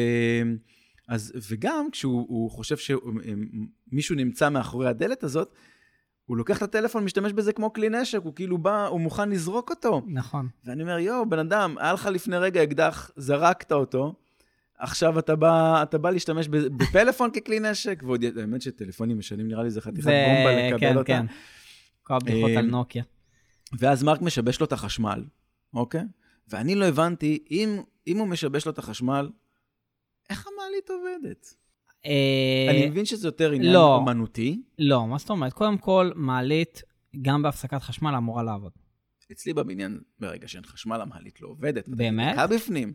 אז, וגם כשהוא חושב שמישהו נמצא מאחורי הדלת הזאת, הוא לוקח את הטלפון, משתמש בזה כמו כלי נשק, הוא כאילו בא, הוא מוכן לזרוק אותו. נכון. ואני אומר, יואו, בן אדם, היה לך לפני רגע אקדח, זרקת אותו, עכשיו אתה בא, אתה בא להשתמש בפלאפון ככלי נשק, ועוד, האמת שטלפונים משנים, נראה לי זה חתיכת זה- בומבה לקבל כן, אותה. כן. כל הבדיחות אה, על נוקיה. ואז מרק משבש לו את החשמל, אוקיי? ואני לא הבנתי, אם, אם הוא משבש לו את החשמל, איך המעלית עובדת? אה, אני מבין שזה יותר עניין לא. אומנותי. לא, מה זאת אומרת? קודם כל, מעלית, גם בהפסקת חשמל, אמורה לעבוד. אצלי בבניין, ברגע שאין חשמל, המעלית לא עובדת. באמת? דקה בפנים.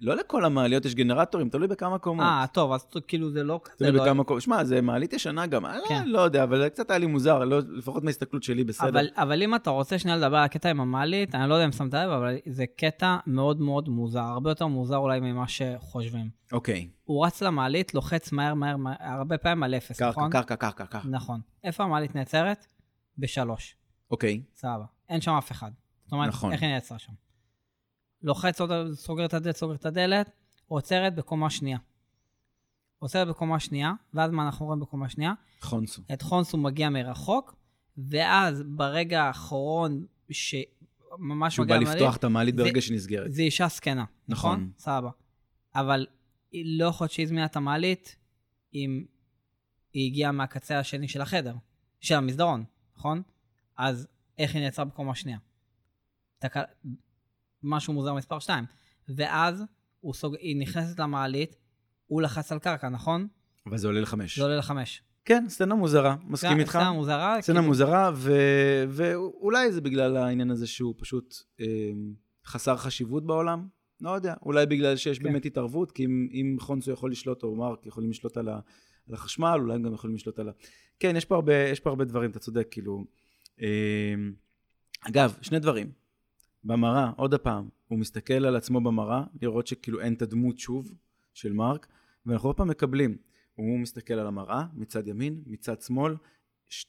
לא לכל המעליות יש גנרטורים, תלוי בכמה קומות. אה, טוב, אז כאילו זה לא כזה... תלוי לא- בכמה קומות. שמע, זה מעלית ישנה גם, אני כן. לא יודע, אבל קצת היה לי מוזר, לא- לפחות מההסתכלות שלי, בסדר. אבל, אבל אם אתה רוצה שנייה לדבר על הקטע עם המעלית, אני לא יודע אם שמת לב, אבל זה קטע מאוד מאוד מוזר, הרבה יותר מוזר אולי ממה שחושבים. אוקיי, הוא רץ למעלית, לוחץ מהר מהר, מהר הרבה פעמים על אפס, קרקע, נכון? קרקע, קרקע, קרקע. נכון. איפה המעלית נעצרת? בשלוש. אוקיי, סבבה. אין שם אף אחד. זאת אומרת, נכון. איך היא נעצרה שם? לוחץ סוגר את הדלת, סוגר את הדלת, עוצרת בקומה שנייה. עוצרת בקומה שנייה, ואז מה אנחנו רואים בקומה שנייה? חונסו. את חונסו מגיע מרחוק, ואז ברגע האחרון, שממש מגיע בא למעלית, לפתוח את המעלית ברגע שנסגרת. זה אישה זקנה, נכון? נכון. סבבה. אבל היא לא יכול להיות שהיא הזמינה את המעלית אם היא הגיעה מהקצה השני של החדר, של המסדרון, נכון? אז איך היא נעצרה בקומה שנייה? תק... משהו מוזר מספר 2. ואז הוא סוג... היא נכנסת למעלית, הוא לחץ על קרקע, נכון? אבל זה עולה לחמש. זה עולה לחמש. כן, סצנה מוזרה, מסכים איתך. סצנה מוזרה. סצנה כאילו- מוזרה, ו- ואולי זה בגלל העניין הזה שהוא פשוט אה, חסר חשיבות בעולם. לא יודע, אולי בגלל שיש כן. באמת התערבות, כי אם, אם חונסו יכול לשלוט, או מרק יכולים לשלוט על, ה, על החשמל, אולי הם גם יכולים לשלוט על ה... כן, יש פה הרבה, יש פה הרבה דברים, אתה צודק, כאילו... אה, אגב, שני דברים. במראה, עוד הפעם, הוא מסתכל על עצמו במראה, לראות שכאילו אין את הדמות שוב של מרק, ואנחנו עוד פעם מקבלים. הוא מסתכל על המראה מצד ימין, מצד שמאל,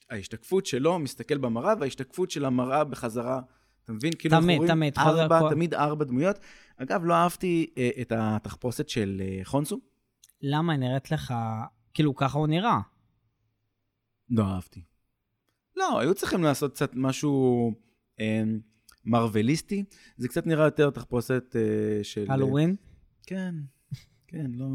ההשתקפות שלו מסתכל במראה, וההשתקפות של המראה בחזרה. אתה מבין? כאילו אנחנו תמיד, רואים תמיד, חוזר ארבע, כל- תמיד ארבע דמויות. אגב, לא אהבתי אה, את התחפושת של אה, חונסו. למה היא נראית לך... כאילו, ככה הוא נראה. לא אהבתי. לא, היו צריכים לעשות קצת משהו אה, מרוויליסטי. זה קצת נראה יותר תחפושת אה, של... הלואוין? כן, כן, לא,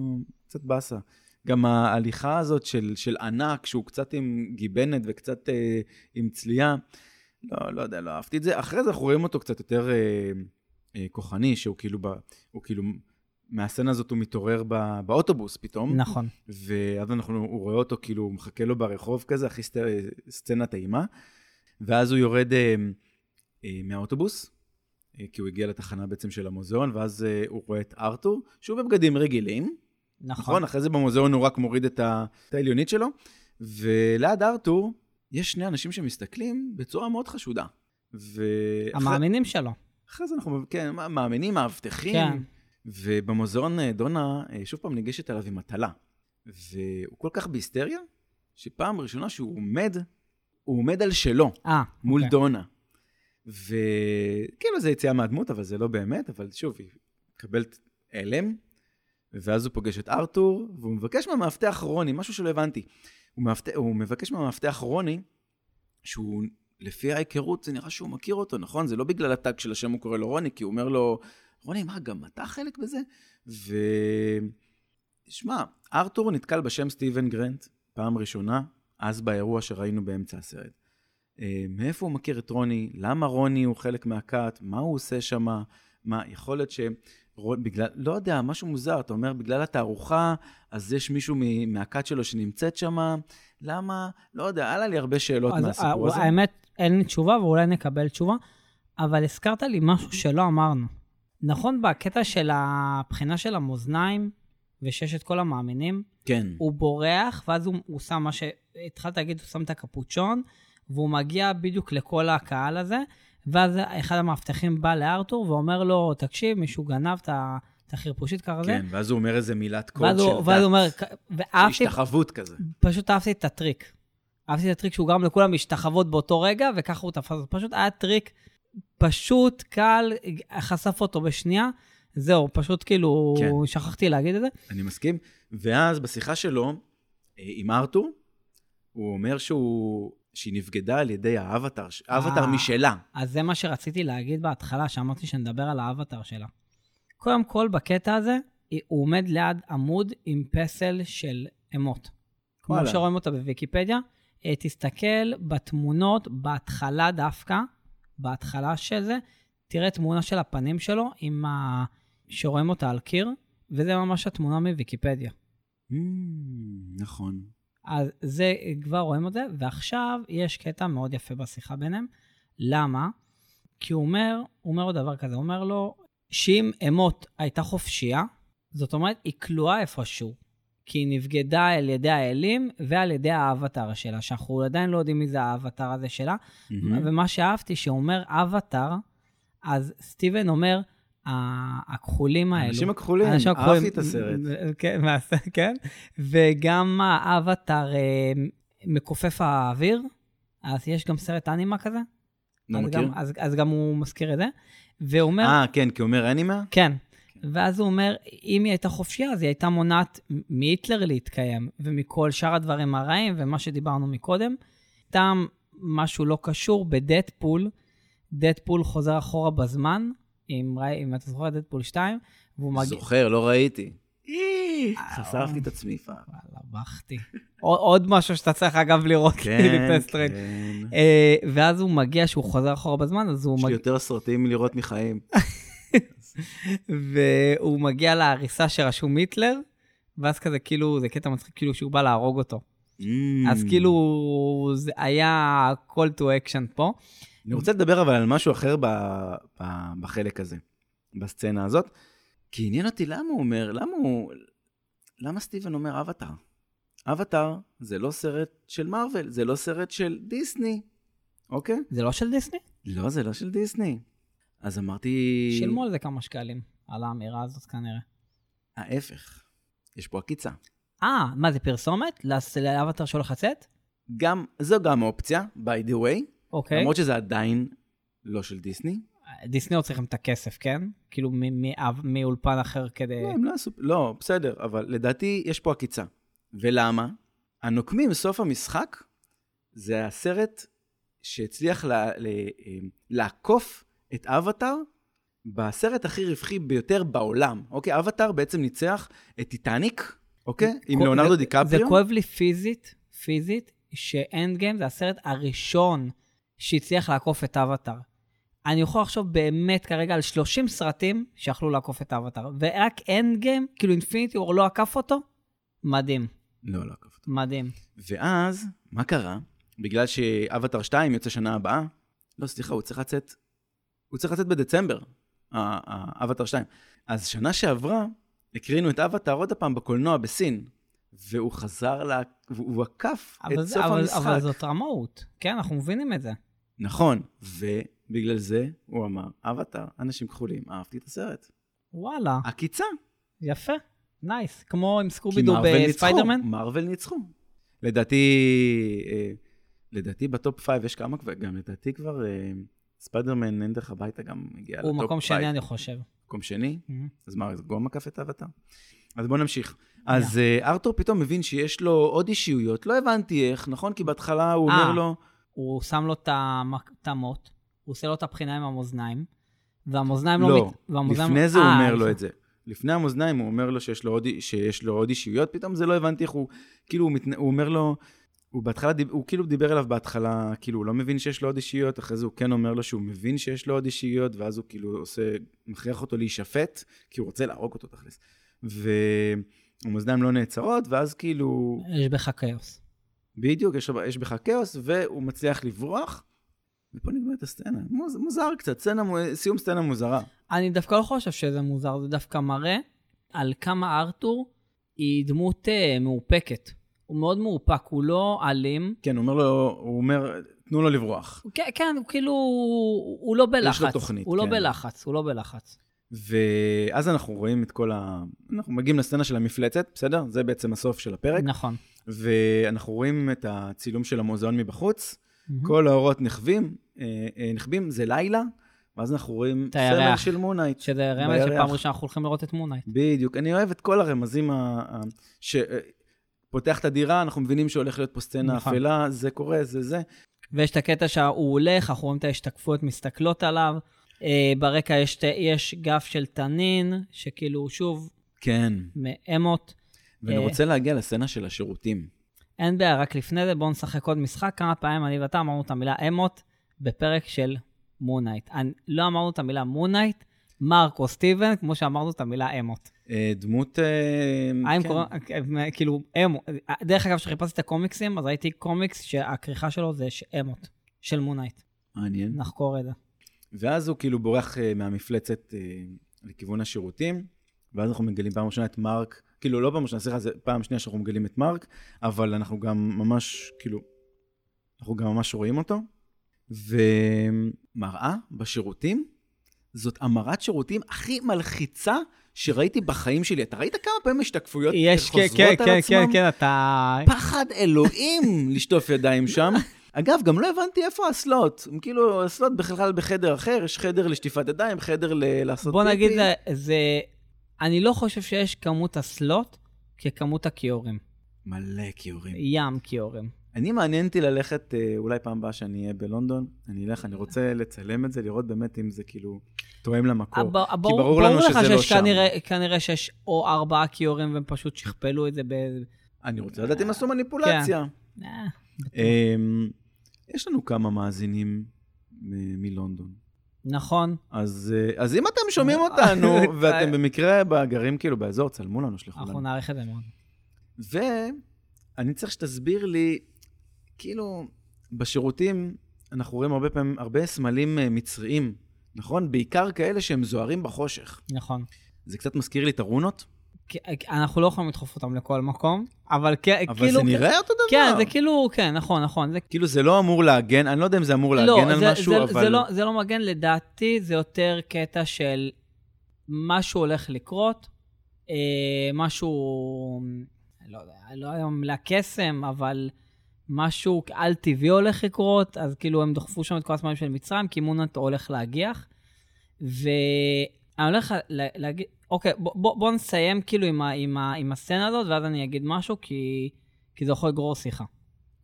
קצת באסה. גם ההליכה הזאת של, של ענק, שהוא קצת עם גיבנת וקצת אה, עם צלייה, לא, לא יודע, לא אהבתי את זה. אחרי זה אנחנו רואים אותו קצת יותר אה, אה, כוחני, שהוא כאילו, ב, הוא כאילו, מהסצנה הזאת הוא מתעורר בא, באוטובוס פתאום. נכון. ואז אנחנו, הוא רואה אותו כאילו, הוא מחכה לו ברחוב כזה, סט, סצנה טעימה. ואז הוא יורד אה, אה, מהאוטובוס, אה, כי הוא הגיע לתחנה בעצם של המוזיאון, ואז אה, הוא רואה את ארתור, שהוא בבגדים רגילים, נכון. נכון? אחרי זה במוזיאון הוא רק מוריד את, העליונית שלו, וליד ארתור יש שני אנשים שמסתכלים בצורה מאוד חשודה. ואחרי המאמינים שלו. אחרי זה אנחנו, כן, מאמינים, מאבטחים. כן. ובמוזיאון אה, דונה אה, שוב פעם ניגשת אליו עם מטלה. והוא כל כך בהיסטריה, שפעם ראשונה שהוא עומד, הוא עומד על שלו, אה, מול אוקיי. דונה. וכאילו זה יציאה מהדמות, אבל זה לא באמת, אבל שוב, היא מקבלת הלם, ואז הוא פוגש את ארתור, והוא מבקש מהמאבטח רוני, משהו שלא הבנתי. הוא, מאבטח, הוא מבקש מהמאבטח רוני, שהוא, לפי ההיכרות, זה נראה שהוא מכיר אותו, נכון? זה לא בגלל הטאג של השם הוא קורא לו רוני, כי הוא אומר לו, רוני, מה, גם אתה חלק בזה? ו... שמע, ארתור נתקל בשם סטיבן גרנט, פעם ראשונה, אז באירוע שראינו באמצע הסרט. אה, מאיפה הוא מכיר את רוני? למה רוני הוא חלק מהכת? מה הוא עושה שם? מה, יכול להיות רוא- בגלל, לא יודע, משהו מוזר, אתה אומר, בגלל התערוכה, אז יש מישהו מהכת שלו שנמצאת שם, למה? לא יודע, עלה לי הרבה שאלות אז מהסיפור ה- הזה. האמת, אין לי תשובה, ואולי נקבל תשובה, אבל הזכרת לי משהו שלא אמרנו. נכון, בקטע של הבחינה של המאזניים, וששת כל המאמינים, כן. הוא בורח, ואז הוא, הוא שם מה שהתחלת להגיד, הוא שם את הקפוצ'ון, והוא מגיע בדיוק לכל הקהל הזה, ואז אחד המאבטחים בא לארתור ואומר לו, תקשיב, מישהו גנב את ה- את החרפושית ככה זה. כן, ואז הוא אומר איזה מילת קוד של הוא, ואז הוא אומר, דת, ואהבתי, השתחוות כזה. פשוט אהבתי את הטריק. אהבתי את הטריק שהוא גרם לכולם להשתחוות באותו רגע, וככה הוא תפס. פשוט היה טריק פשוט, קל, חשף אותו בשנייה. זהו, פשוט כאילו, כן. שכחתי להגיד את זה. אני מסכים. ואז בשיחה שלו אה, עם ארתור, הוא אומר שהוא, שהיא נבגדה על ידי האבטר, האבטר אה. משלה. אז זה מה שרציתי להגיד בהתחלה, שאמרתי שנדבר על האבטר שלה. קודם כל, בקטע הזה, הוא עומד ליד עמוד עם פסל של אמות. כמו. שרואים אותה בוויקיפדיה. אה, תסתכל בתמונות, בהתחלה דווקא, בהתחלה של זה, תראה תמונה של הפנים שלו, עם ה... שרואים אותה על קיר, וזה ממש התמונה מוויקיפדיה. Mm, נכון. אז זה, כבר רואים את זה, ועכשיו יש קטע מאוד יפה בשיחה ביניהם. למה? כי הוא אומר, הוא אומר לו דבר כזה, הוא אומר לו, שאם אמות הייתה חופשייה, זאת אומרת, היא כלואה איפשהו. כי היא נבגדה על ידי האלים ועל ידי האבטר שלה, שאנחנו עדיין לא יודעים מי זה האבטר הזה שלה. מהמם. ומה שאהבתי, שהוא אומר אבטר, אז סטיבן אומר, "ה- הכחולים האלו. האנשים הכחולים, האנשים הכחולים, אהבתי את הסרט. כן, כן. וגם האבטר אה, מכופף האוויר, אז יש גם סרט אנימה כזה. לא אז מכיר? גם, אז, אז גם הוא מזכיר את זה. והוא אומר, אה, כן, כי הוא אומר אנימה? כן. ואז הוא אומר, אם היא הייתה חופשייה, אז היא הייתה מונעת מהיטלר להתקיים, ומכל שאר הדברים הרעים, ומה שדיברנו מקודם. סתם משהו לא קשור, בדדפול, דדפול חוזר אחורה בזמן, אם, ראי- אם אתה זוכר את דדפול 2, והוא מגיע... זוכר, לא ראיתי. אה, חשפתי את עצמי פעם. וואלה, בכתי. עוד- משהו שאתה צריך, אגב, לראות כן, לפני סטרנג'. כן. אה, ואז הוא מגיע, שהוא חוזר אחורה בזמן, אז הוא יש לי מגיע... יותר סרטים לראות מחיים. והוא מגיע להריסה שרשום היטלר, ואז כזה כאילו, זה קטע מצחיק, כאילו שהוא בא להרוג אותו. אז Mm. כאילו, זה היה call to action פה. אני רוצה לדבר אבל על משהו אחר ב- ב- בחלק הזה, בסצנה הזאת, כי עניין אותי למה הוא אומר, למה הוא, למה סטיבן אומר אבטאר? אבטאר זה לא סרט של מארוול, זה לא סרט של דיסני, אוקיי? זה לא של דיסני? לא, זה לא של דיסני. אז אמרתי... שילמו על זה כמה שקלים, על האמירה הזאת כנראה. ההפך, יש פה עקיצה. אה, מה זה פרסומת? לאבטר שהולך לצאת? גם, זו גם אופציה, by the way, אוקיי. למרות שזה עדיין לא של דיסני. דיסני עוד צריכים את הכסף, כן? כאילו מאולפן אחר כדי... לא, הם לא עשו... לא, בסדר, אבל לדעתי יש פה עקיצה. ולמה? הנוקמים, סוף המשחק, זה הסרט שהצליח לה, לה, לעקוף את אבטאר בסרט הכי רווחי ביותר בעולם. אוקיי, אבטאר בעצם ניצח את טיטניק, אוקיי? עם ליאונרדו זה- דיקפריו. זה כואב לי פיזית, פיזית, שאנד גיים זה הסרט הראשון שהצליח לעקוף את אבטאר. אני יכול לחשוב באמת כרגע על 30 סרטים שיכלו לעקוף את אבטאר, ורק אנד גיים, כאילו אינפיניטי וור לא עקף אותו, מדהים, לא, לא עקף אותו. מדהים. ואז, מה קרה? בגלל שאבטאר 2 יוצא שנה הבאה, לא, סליחה, הוא צריך לצאת, הוא צריך לצאת בדצמבר, אבטאר 2. אז שנה שעברה, הקרינו את אבטאר עוד פעם בקולנוע בסין, והוא חזר, לה, והוא עקף את זה, סוף אבל, המשחק. אבל זאת רמאות, כן, אנחנו מבינים את זה. נכון, ובגלל זה הוא אמר, אבטאר, אנשים כחולים, אהבתי את הסרט. וואלה, עקיצה. יפה, nice, כמו עם כי סקובידו מארוול ניצחו, בספיידרמן. מארוול ניצחו. לדעתי, אה, לדעתי ב top five יש כמה כבר, גם לדעתי כבר אה, ספיידרמן אין דרך הביתה גם הגיע הוא ל top מקום five. שני, אני חושב. מקום שני? Mhm. אז מה, אז הוא עקף את אבטאר? אז בואו נמשיך. אז אה, ארתור פתאום מבין שיש לו עוד אישיויות, לא הבנתי איך, נכון? כי בהתחלה הוא. אומר לו, הוא שם לו את המוט, הוא עושה לו את הבחינה עם המאזניים, והמאזניים לא... לא, מת- והמאזניים- לפני זה הוא אה, אומר לו לפני- את זה. לפני המאזניים הוא אומר לו שיש לו עוד, שיש לו עוד אישיויות, פתאום זה לא הבנתי איך הוא, כאילו הוא, מתנ... הוא אומר לו, הוא בהתחלה, הוא כאילו דיבר אליו בהתחלה, כאילו הוא לא מבין שיש לו עוד אישיות, אחרי זה הוא כן אומר לו שהוא מבין שיש לו עוד אישיות, ואז הוא כאילו עושה, מכריח אותו להישפט, כי הוא רוצה להרוג אותו תכלס. והמאזניים לא נעצרות, ואז כאילו, יש בך כאוס. בדיוק, יש, יש בך כאוס, והוא מצליח לברוח, ופה נגמרת הסצנה. מוז, מוזר קצת, סצנה, סיום סצנה מוזרה. אני דווקא לא חושב שזה מוזר, זה דווקא מראה על כמה ארתור היא דמות אה, מאופקת. הוא מאוד מאופק, הוא לא אלים. כן, הוא אומר לו, הוא אומר, תנו לו לברוח. כן, כן, הוא כאילו, הוא לא בלחץ. תוכנית, הוא לא כן. בלחץ, הוא לא בלחץ. ואז אנחנו רואים את כל ה... אנחנו מגיעים לסצנה של המפלצת, בסדר? זה בעצם הסוף של הפרק. נכון. ואנחנו רואים את הצילום של המוזיאון מבחוץ, מהמם. כל האורות נכבים, אה, אה, נכבים, זה לילה, ואז אנחנו רואים סמל. של מונייט. שזה רמז. שפעם ראשונה אנחנו הולכים לראות את מונייט. בדיוק. אני אוהב את כל הרמזים ה... ש... אה, פותח את הדירה, אנחנו מבינים שהולך להיות פה סצנה נכון. אפלה, זה קורה, זה זה. ויש את הקטע שהוא הולך, אנחנו רואים את ההשתקפויות מסתכלות עליו. אה, ברקע יש, יש גף של תנין, שכאילו, שוב, כן. מאמות. ואני אה. רוצה להגיע לסצנה של השירותים. אין בעיה, רק לפני זה בואו נשחק עוד משחק. כמה פעמים אני ואתה אמרנו את המילה אמות בפרק של מונייט. לא אמרנו את המילה מונייט, מרק או סטיבן, כמו שאמרנו את המילה אמות. אה, דמות... אה, האם כן. קוראים, כאילו, אמו. דרך אגב, כשחיפשתי את הקומיקסים, אז ראיתי קומיקס שהכריכה שלו זה אמות, של מונייט. מעניין. נחקור את זה. ואז הוא כאילו בורח אה, מהמפלצת אה, לכיוון השירותים, ואז אנחנו מגלים פעם ראשונה את מרק, כאילו לא פעם ראשונה, סליחה, זה פעם שנייה שאנחנו מגלים את מרק, אבל אנחנו גם ממש, כאילו, אנחנו גם ממש רואים אותו. ומראה בשירותים, זאת המרת שירותים הכי מלחיצה שראיתי בחיים שלי. אתה ראית כמה פעמים השתקפויות יש, כן, חוזרות כן, על כן, עצמם? כן, כן, אתה... פחד אלוהים לשטוף ידיים שם. אגב, גם לא הבנתי איפה הסלוט. כאילו, הסלוט בכלל בחדר אחר, יש חדר לשטיפת ידיים, חדר ל- לעשות בוא נגיד, פיפי. זה, זה... אני לא חושב שיש כמות הסלוט ככמות הכיורים. מלא כיורים. ים כיורים. אני מעניין אותי ללכת, אה, אולי פעם הבאה שאני אהיה בלונדון, אני אלך, אני רוצה לצלם את זה, לראות באמת אם זה כאילו תואם למקור. הבר- כי ברור- ברור לנו לך שזה לא שיש שם. כנראה, כנראה שיש או ארבעה כיורים והם פשוט שכפלו את זה ב... אני רוצה לדעת אם עשו מניפולציה. אה, אמ, יש לנו כמה מאזינים מ- מלונדון. נכון. אז, אה, אז אם אתם שומעים אותנו, ואתם במקרה גרים כאילו באזור, צלמו לנו, שלחו אנחנו לנו. נעריך את זה מאוד. ואני צריך שתסביר לי, כאילו, בשירותים אנחנו רואים הרבה פעמים, הרבה סמלים אה, מצריים, נכון? בעיקר כאלה שהם זוהרים בחושך. נכון. זה קצת מזכיר לי את הרונות, אנחנו לא יכולים לדחוף אותם לכל מקום, אבל כן, אבל כאילו... זה נראה אותו דבר. כן, זה כאילו, כן, נכון, נכון. זה כאילו זה לא אמור להגן, אני לא יודע אם זה אמור לא, להגן על זה, משהו, זה, אבל... זה, לא, זה לא מגן, לדעתי זה יותר קטע של משהו הולך לקרות, אה, משהו, לא יודע, לא יודע אם המילה קסם, אבל משהו על-טבעי הולך לקרות, אז כאילו הם דחפו שם את כל הזמנים של מצרים, כי מונט הולך להגיח. ואני הולך לה- להגיד, אוקיי, בוא, בוא, בוא נסיים כאילו עם, ה, עם, ה, עם הסצנה הזאת, ואז אני אגיד משהו, כי, כי זה יכול לגרור שיחה.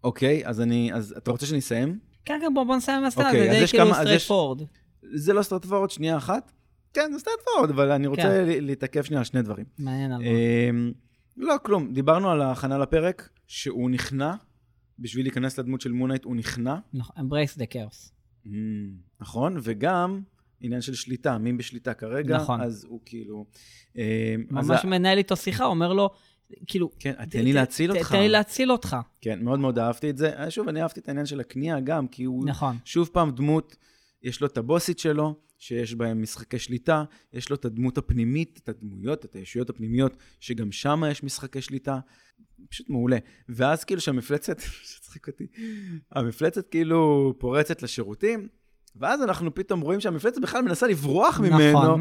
אוקיי, אז אני... אז אתה רוצה שאני אסיים? כן, כן, בוא, בוא נסיים עם הסצנה, אוקיי, זה די כאילו straight forward. זה לא straightforward, שנייה אחת? כן, זה straightforward, אבל אני רוצה כן. להתעכב שנייה על שני דברים. מעניין על מה. אמ, לא, כלום. דיברנו על ההכנה לפרק, שהוא נכנע, בשביל להיכנס לדמות של מון נייט הוא נכנע. נכון, embrace the chaos. אמ, נכון, וגם עניין של שליטה, מי בשליטה כרגע, נכון. אז הוא כאילו... אז ממש ה- מנהל איתו שיחה, אומר לו, כאילו... כן, תן לי להציל אותך. תן לי להציל אותך. כן, מאוד מאוד אהבתי את זה. אה, שוב, אני אהבתי את העניין של הכניעה גם, כי הוא נכון. שוב פעם דמות, יש לו את הבוסית שלו, שיש בהם משחקי שליטה, יש לו את הדמות הפנימית, את הדמויות, את הישויות הפנימיות, שגם שם יש משחקי שליטה. פשוט מעולה. ואז כאילו שהמפלצת, שצחיק אותי, המפלצת כאילו פורצת לשירותים, ואז אנחנו פתאום רואים שהמפלצת בכלל מנסה לברוח ממנו. נכון.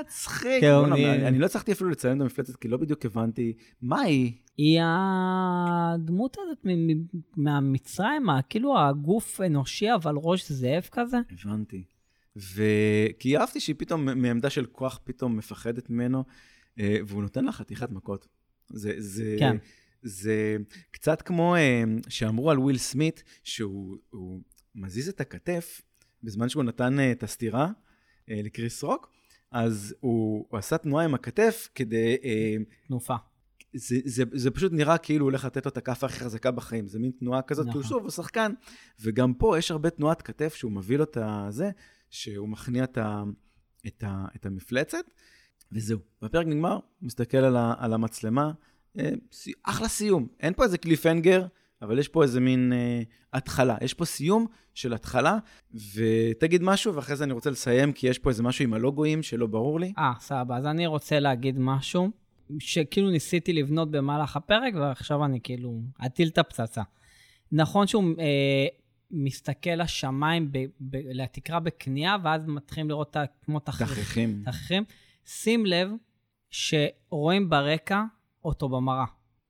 מצחיק. כן, אני- אני, אני לא הצלחתי אפילו לציין את המפלצת, כי לא בדיוק הבנתי מה היא. היא הדמות הזאת מהמצרים, כאילו הגוף אנושי, אבל ראש זאב כזה. הבנתי. ו... כי אהבתי שהיא פתאום, מעמדה של כוח, פתאום מפחדת ממנו, אה, והוא נותן לה חתיכת מכות. זה, זה, כן. זה קצת כמו אה, שאמרו על וויל סמית, שהוא הוא מזיז את הכתף בזמן שהוא נתן אה, את הסטירה אה, לקריס רוק, אז הוא, הוא עשה תנועה עם הכתף כדי... אה, תנופה. זה, זה, זה פשוט נראה כאילו הוא הולך לתת לו את הכאפה הכי חזקה בחיים. זה מין תנועה כזאת, כי הוא נכון. שוב, הוא שחקן. וגם פה יש הרבה תנועת כתף שהוא מביא לו את הזה, שהוא מכניע את, ה, את, ה, את המפלצת, וזהו. והפרק נגמר, מסתכל על, ה, על המצלמה, אה, אחלה סיום. אין פה איזה קליפנגר, אבל יש פה איזה מין אה, התחלה. יש פה סיום של התחלה, ותגיד משהו, ואחרי זה אני רוצה לסיים, כי יש פה איזה משהו עם הלוגויים שלא ברור לי. אה, סבבה. אז אני רוצה להגיד משהו שכאילו ניסיתי לבנות במהלך הפרק, ועכשיו אני כאילו אטיל את הפצצה. נכון שהוא אה, מסתכל לשמיים, ב, ב, לתקרה בכניעה, ואז מתחילים לראות את כמו. תכריכים. תכריכים. שים לב שרואים ברקע אותו במראה.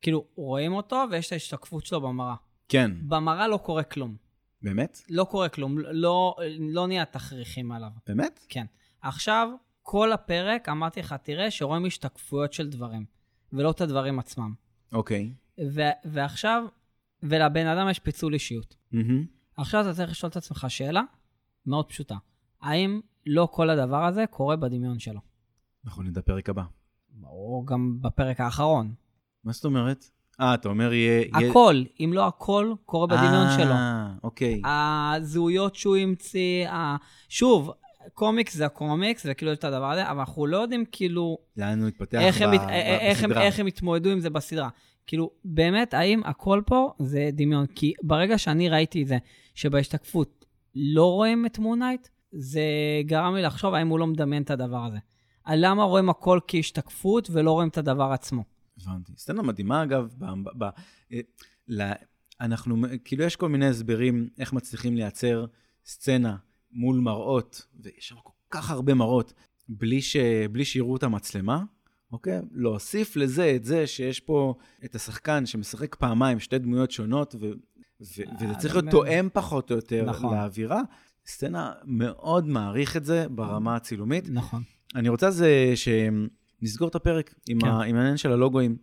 כאילו, רואים אותו ויש את ההשתקפות שלו במראה. כן, במראה לא קורה כלום. באמת? לא קורה כלום. לא, לא נהיה תכריכים עליו. באמת? כן. עכשיו, כל הפרק, אמרתי לך, תראה שרואים השתקפויות של דברים, ולא את הדברים עצמם. אוקיי. ו- ועכשיו, ולבן אדם יש פיצול אישיות. מהמם. עכשיו אתה צריך לשאול את עצמך שאלה מאוד פשוטה. האם לא כל הדבר הזה קורה בדמיון שלו? אנחנו נדע פרק הבא. או גם בפרק האחרון. מה זאת אומרת? אה, אתה אומר יהיה... יהיה- הכל, אם לא הכל, קורה בדמיון שלו. אה, אוקיי. הזהויות שהוא המציא, ה- שוב, קומיקס זה הקומיקס, וכאילו יש את הדבר הזה, אבל אנחנו לא יודעים כאילו לאן הוא התפתח איך הם, ב- מת- ב- איך, הם, בסדרה. איך הם התמודדו עם זה בסדרה. כאילו, באמת, האם הכל פה זה דמיון? כי ברגע שאני ראיתי את זה, שבהשתקפות לא רואים את מונייט, זה גרם לי לחשוב האם הוא לא מדמיין את הדבר הזה. על למה רואים הכל כהשתקפות ולא רואים את הדבר עצמו. הבנתי. סצנה מדהימה, אגב. ב, ב, ב, אה, ל, אנחנו, כאילו, יש כל מיני הסברים איך מצליחים לייצר סצנה מול מראות, ויש שם כל כך הרבה מראות, בלי, ש, בלי שיראו את המצלמה, אוקיי? להוסיף לזה את זה שיש פה את השחקן שמשחק פעמיים, שתי דמויות שונות, ו, ו, וזה צריך להיות באמת. תואם פחות או יותר נכון. לאווירה. סצנה מאוד מעריך את זה ברמה הצילומית. נכון. אני רוצה זה שנסגור את הפרק עם, כן. העניין של הלוגוים.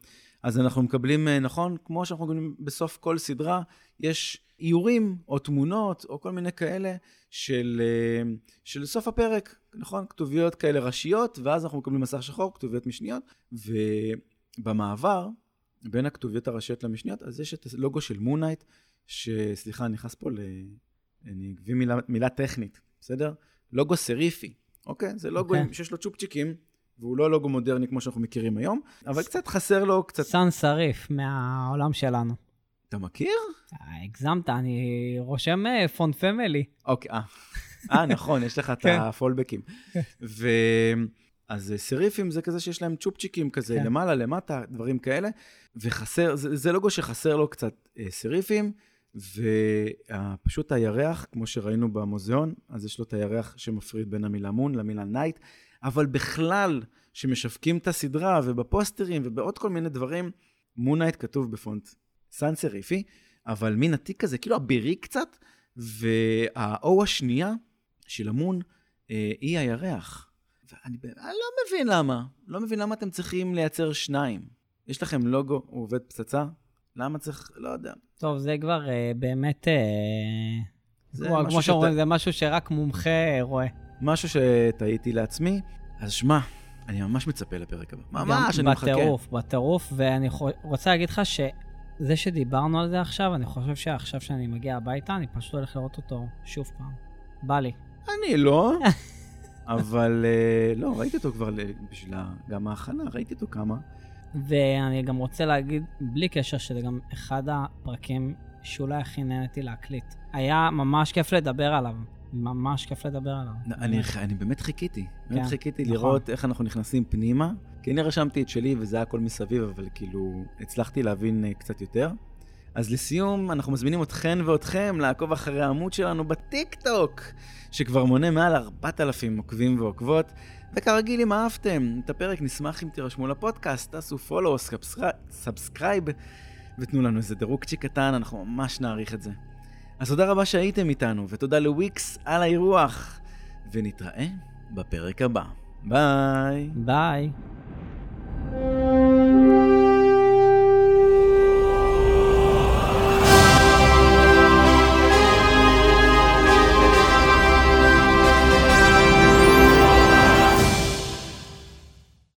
אז אנחנו מקבלים, אה, נכון, כמו שאנחנו מקבלים בסוף כל סדרה, יש איורים או תמונות או כל מיני כאלה של, אה, של סוף הפרק, נכון? כתוביות כאלה ראשיות, ואז אנחנו מקבלים מסך שחור, כתוביות משניות, ובמעבר בין הכתוביות הראשיות למשניות, אז יש את הלוגו של מונייט, שסליחה, אני נכנס פה ל... אני אביא מילה, מילה טכנית, בסדר? לוגו סריפי, אוקיי? זה לוגו אוקיי. okay. שיש לו צ'ופצ'יקים, והוא לא לוגו מודרני כמו שאנחנו מכירים היום, אבל קצת חסר לו, קצת... sans serif מהעולם שלנו. אתה מכיר? אה, הגזמת, אני רושם אה, font family. אוקיי, אה. אה, נכון, יש לך את כן. ה fallback ים. ו... אז סריפים זה כזה שיש להם צ'ופצ'יקים כזה, כן. למעלה, למטה, דברים כאלה, וחסר, זה, זה לוגו שחסר לו קצת סריפים, ופשוט הירח, כמו שראינו במוזיאון, אז יש לו את הירח שמפריד בין המילה מון למילה נייט, אבל בכלל, שמשווקים את הסדרה ובפוסטרים ובעוד כל מיני דברים, מונייט כתוב בפונט סן סריפי, אבל מין עתיק כזה, כאילו אבירי קצת, והאו השנייה של המון אה, היא הירח. ואני אני לא מבין למה. לא מבין למה אתם צריכים לייצר שניים. יש לכם לוגו, הוא עובד פצצה? למה צריך, לא יודע. טוב, זה כבר אה, באמת, אה, זה כמו- כמו שאתה- שאומרים, זה משהו שרק מומחה רואה. משהו שטעיתי לעצמי, אז שמע, אני ממש מצפה לפרק הבא. ממש, אני מחכה. בטירוף, בטירוף, ואני רוצה להגיד לך שזה שדיברנו על זה עכשיו, אני חושב שעכשיו שאני מגיע הביתה, אני פשוט הולך לראות אותו שוב פעם. בא לי. אני לא, אבל אה, לא, ראיתי אותו כבר ל- בשביל גם ההכנה, ראיתי אותו כמה. ואני גם רוצה להגיד, בלי קשר, שזה גם אחד הפרקים שאולי הכי נהניתי להקליט. היה ממש כיף לדבר עליו. ממש כיף לדבר עליו. אני, אני באמת חיכיתי, באמת כן, חיכיתי נכון. לראות איך אנחנו נכנסים פנימה, כי אני רשמתי את שלי וזה היה הכל מסביב, אבל כאילו הצלחתי להבין אה, קצת יותר. אז לסיום, אנחנו מזמינים אתכן ואתכם לעקוב אחרי העמוד שלנו בטיק-טוק, שכבר מונה מעל 4,000 עוקבים ועוקבות. וכרגיל, אם אהבתם את הפרק, נשמח אם תירשמו לפודקאסט, תעשו פולו, subscribe, ותנו לנו איזה דירוגצ'יק קטן, אנחנו ממש נעריך את זה. אז תודה רבה שהייתם איתנו, ותודה לוויקס על האירוח, ונתראה בפרק הבא. ביי. ביי.